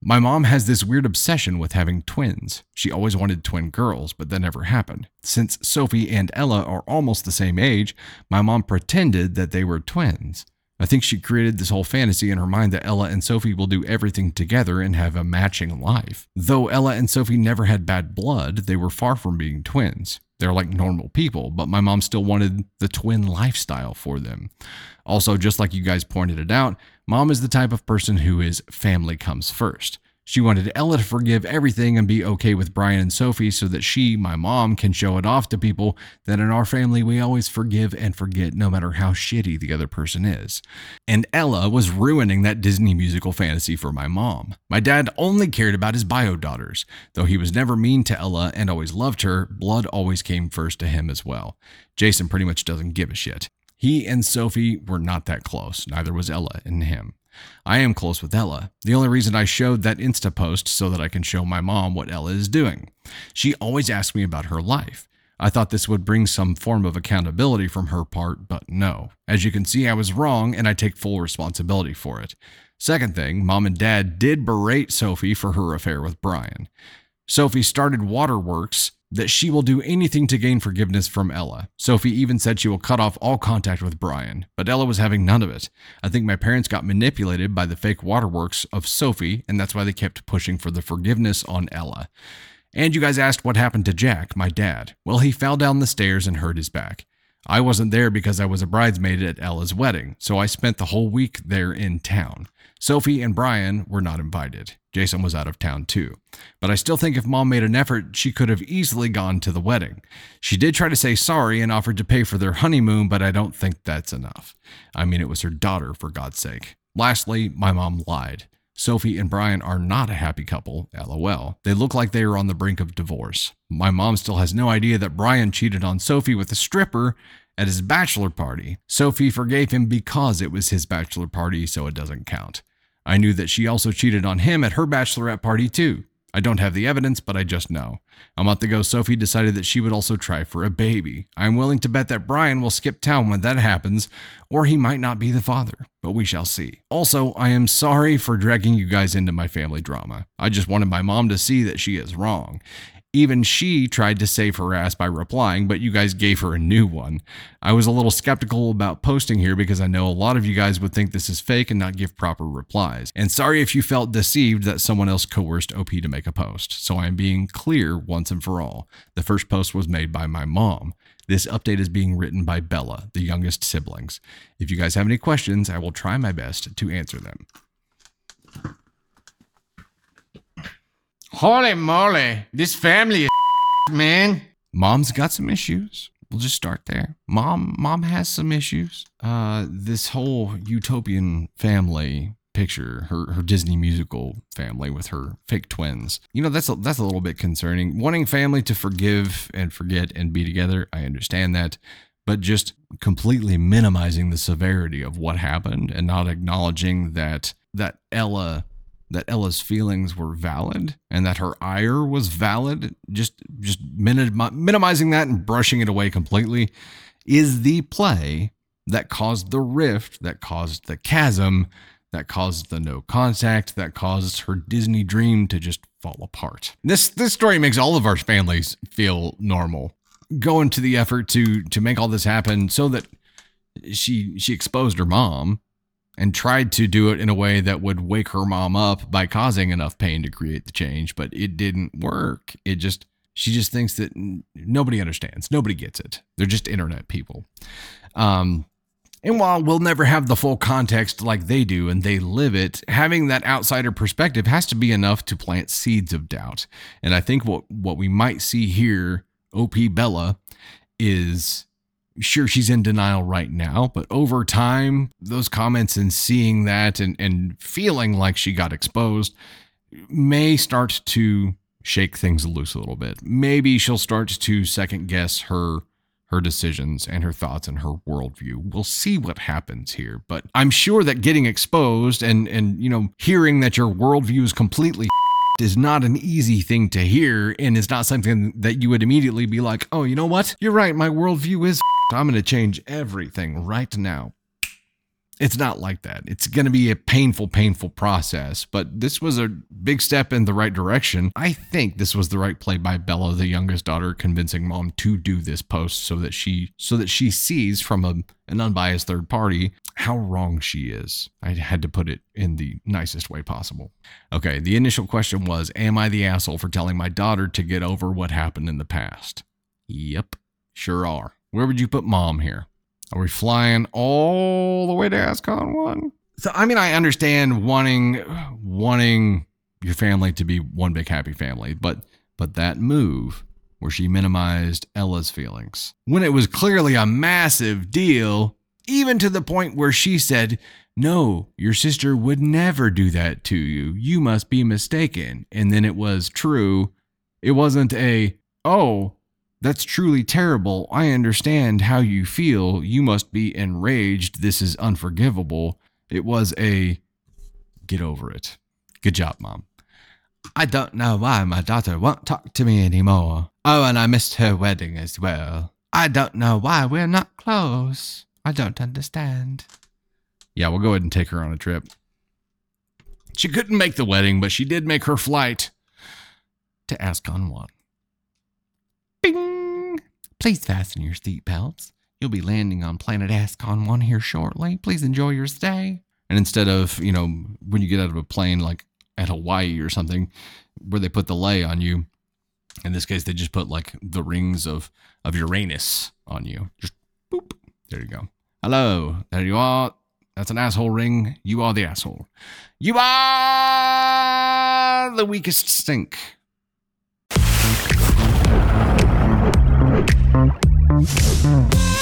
My mom has this weird obsession with having twins. She always wanted twin girls, but that never happened. Since Sophie and Ella are almost the same age, my mom pretended that they were twins. I think she created this whole fantasy in her mind that Ella and Sophie will do everything together and have a matching life. Though Ella and Sophie never had bad blood, they were far from being twins. They're like normal people, but my mom still wanted the twin lifestyle for them. Also, just like you guys pointed it out, mom is the type of person who is family comes first. She wanted Ella to forgive everything and be okay with Brian and Sophie so that she, my mom, can show it off to people that in our family we always forgive and forget no matter how shitty the other person is. And Ella was ruining that Disney musical fantasy for my mom. My dad only cared about his bio daughters. Though he was never mean to Ella and always loved her, blood always came first to him as well. Jason pretty much doesn't give a shit. He and Sophie were not that close, neither was Ella and him. I am close with Ella. The only reason I showed that Insta post so that I can show my mom what Ella is doing. She always asks me about her life. I thought this would bring some form of accountability from her part, but no. As you can see, I was wrong and I take full responsibility for it. Second thing, mom and dad did berate Sophie for her affair with Brian. Sophie started Waterworks that she will do anything to gain forgiveness from Ella. Sophie even said she will cut off all contact with Brian, but Ella was having none of it. I think my parents got manipulated by the fake waterworks of Sophie, and that's why they kept pushing for the forgiveness on Ella. And you guys asked what happened to Jack, my dad. Well, he fell down the stairs and hurt his back. I wasn't there because I was a bridesmaid at Ella's wedding, so I spent the whole week there in town. Sophie and Brian were not invited. Jason was out of town too. But I still think if mom made an effort, she could have easily gone to the wedding. She did try to say sorry and offered to pay for their honeymoon, but I don't think that's enough. I mean, it was her daughter, for God's sake. Lastly, my mom lied. Sophie and Brian are not a happy couple, lol. They look like they are on the brink of divorce. My mom still has no idea that Brian cheated on Sophie with a stripper at his bachelor party. Sophie forgave him because it was his bachelor party, so it doesn't count. I knew that she also cheated on him at her bachelorette party, too. I don't have the evidence, but I just know. A month ago, Sophie decided that she would also try for a baby. I'm willing to bet that Brian will skip town when that happens, or he might not be the father, but we shall see. Also, I am sorry for dragging you guys into my family drama. I just wanted my mom to see that she is wrong. Even she tried to save her ass by replying, but you guys gave her a new one. I was a little skeptical about posting here because I know a lot of you guys would think this is fake and not give proper replies. And sorry if you felt deceived that someone else coerced OP to make a post. So I am being clear once and for all. The first post was made by my mom. This update is being written by Bella, the youngest siblings. If you guys have any questions, I will try my best to answer them. Holy moly, this family is man. Mom's got some issues. We'll just start there. Mom, mom has some issues. Uh, this whole utopian family picture, her her Disney musical family with her fake twins. You know, that's a, that's a little bit concerning. Wanting family to forgive and forget and be together, I understand that, but just completely minimizing the severity of what happened and not acknowledging that that Ella that Ella's feelings were valid and that her ire was valid, just just minimizing that and brushing it away completely is the play that caused the rift, that caused the chasm, that caused the no contact, that caused her Disney dream to just fall apart. This this story makes all of our families feel normal. Going to the effort to to make all this happen so that she she exposed her mom and tried to do it in a way that would wake her mom up by causing enough pain to create the change, but it didn't work. It just, she just thinks that nobody understands, nobody gets it. They're just internet people. Um, and while we'll never have the full context like they do and they live it, having that outsider perspective has to be enough to plant seeds of doubt. And I think what, what we might see here, OP Bella, is sure she's in denial right now, but over time, those comments and seeing that and, and feeling like she got exposed may start to shake things loose a little bit. Maybe she'll start to second guess her her decisions and her thoughts and her worldview. We'll see what happens here. But I'm sure that getting exposed and and you know hearing that your worldview is completely is not an easy thing to hear and is not something that you would immediately be like, oh, you know what? You're right. My worldview is I'm going to change everything right now. It's not like that. It's going to be a painful, painful process, but this was a big step in the right direction. I think this was the right play by Bella, the youngest daughter, convincing mom to do this post so that she so that she sees from a, an unbiased third party how wrong she is. I had to put it in the nicest way possible. Okay, the initial question was, am I the asshole for telling my daughter to get over what happened in the past? Yep, sure are. Where would you put mom here? Are we flying all the way to ASCON one? So I mean, I understand wanting wanting your family to be one big happy family, but but that move where she minimized Ella's feelings when it was clearly a massive deal, even to the point where she said, "No, your sister would never do that to you. You must be mistaken." And then it was true. It wasn't a, "Oh, that's truly terrible. I understand how you feel. You must be enraged. This is unforgivable. It was a, Get over it. Good job, Mom. I don't know why my daughter won't talk to me anymore. Oh, and I missed her wedding as well. I don't know why we're not close. I don't understand. Yeah, we'll go ahead and take her on a trip. She couldn't make the wedding, but she did make her flight to ASCON 1. Please fasten your seatbelts. You'll be landing on planet ASCON 1 here shortly. Please enjoy your stay. And instead of, you know, when you get out of a plane like at Hawaii or something, where they put the lei on you, in this case, they just put like the rings of, of Uranus on you. Just boop. There you go. Hello. There you are. That's an asshole ring. You are the asshole. You are the weakest stink. Mm-hmm.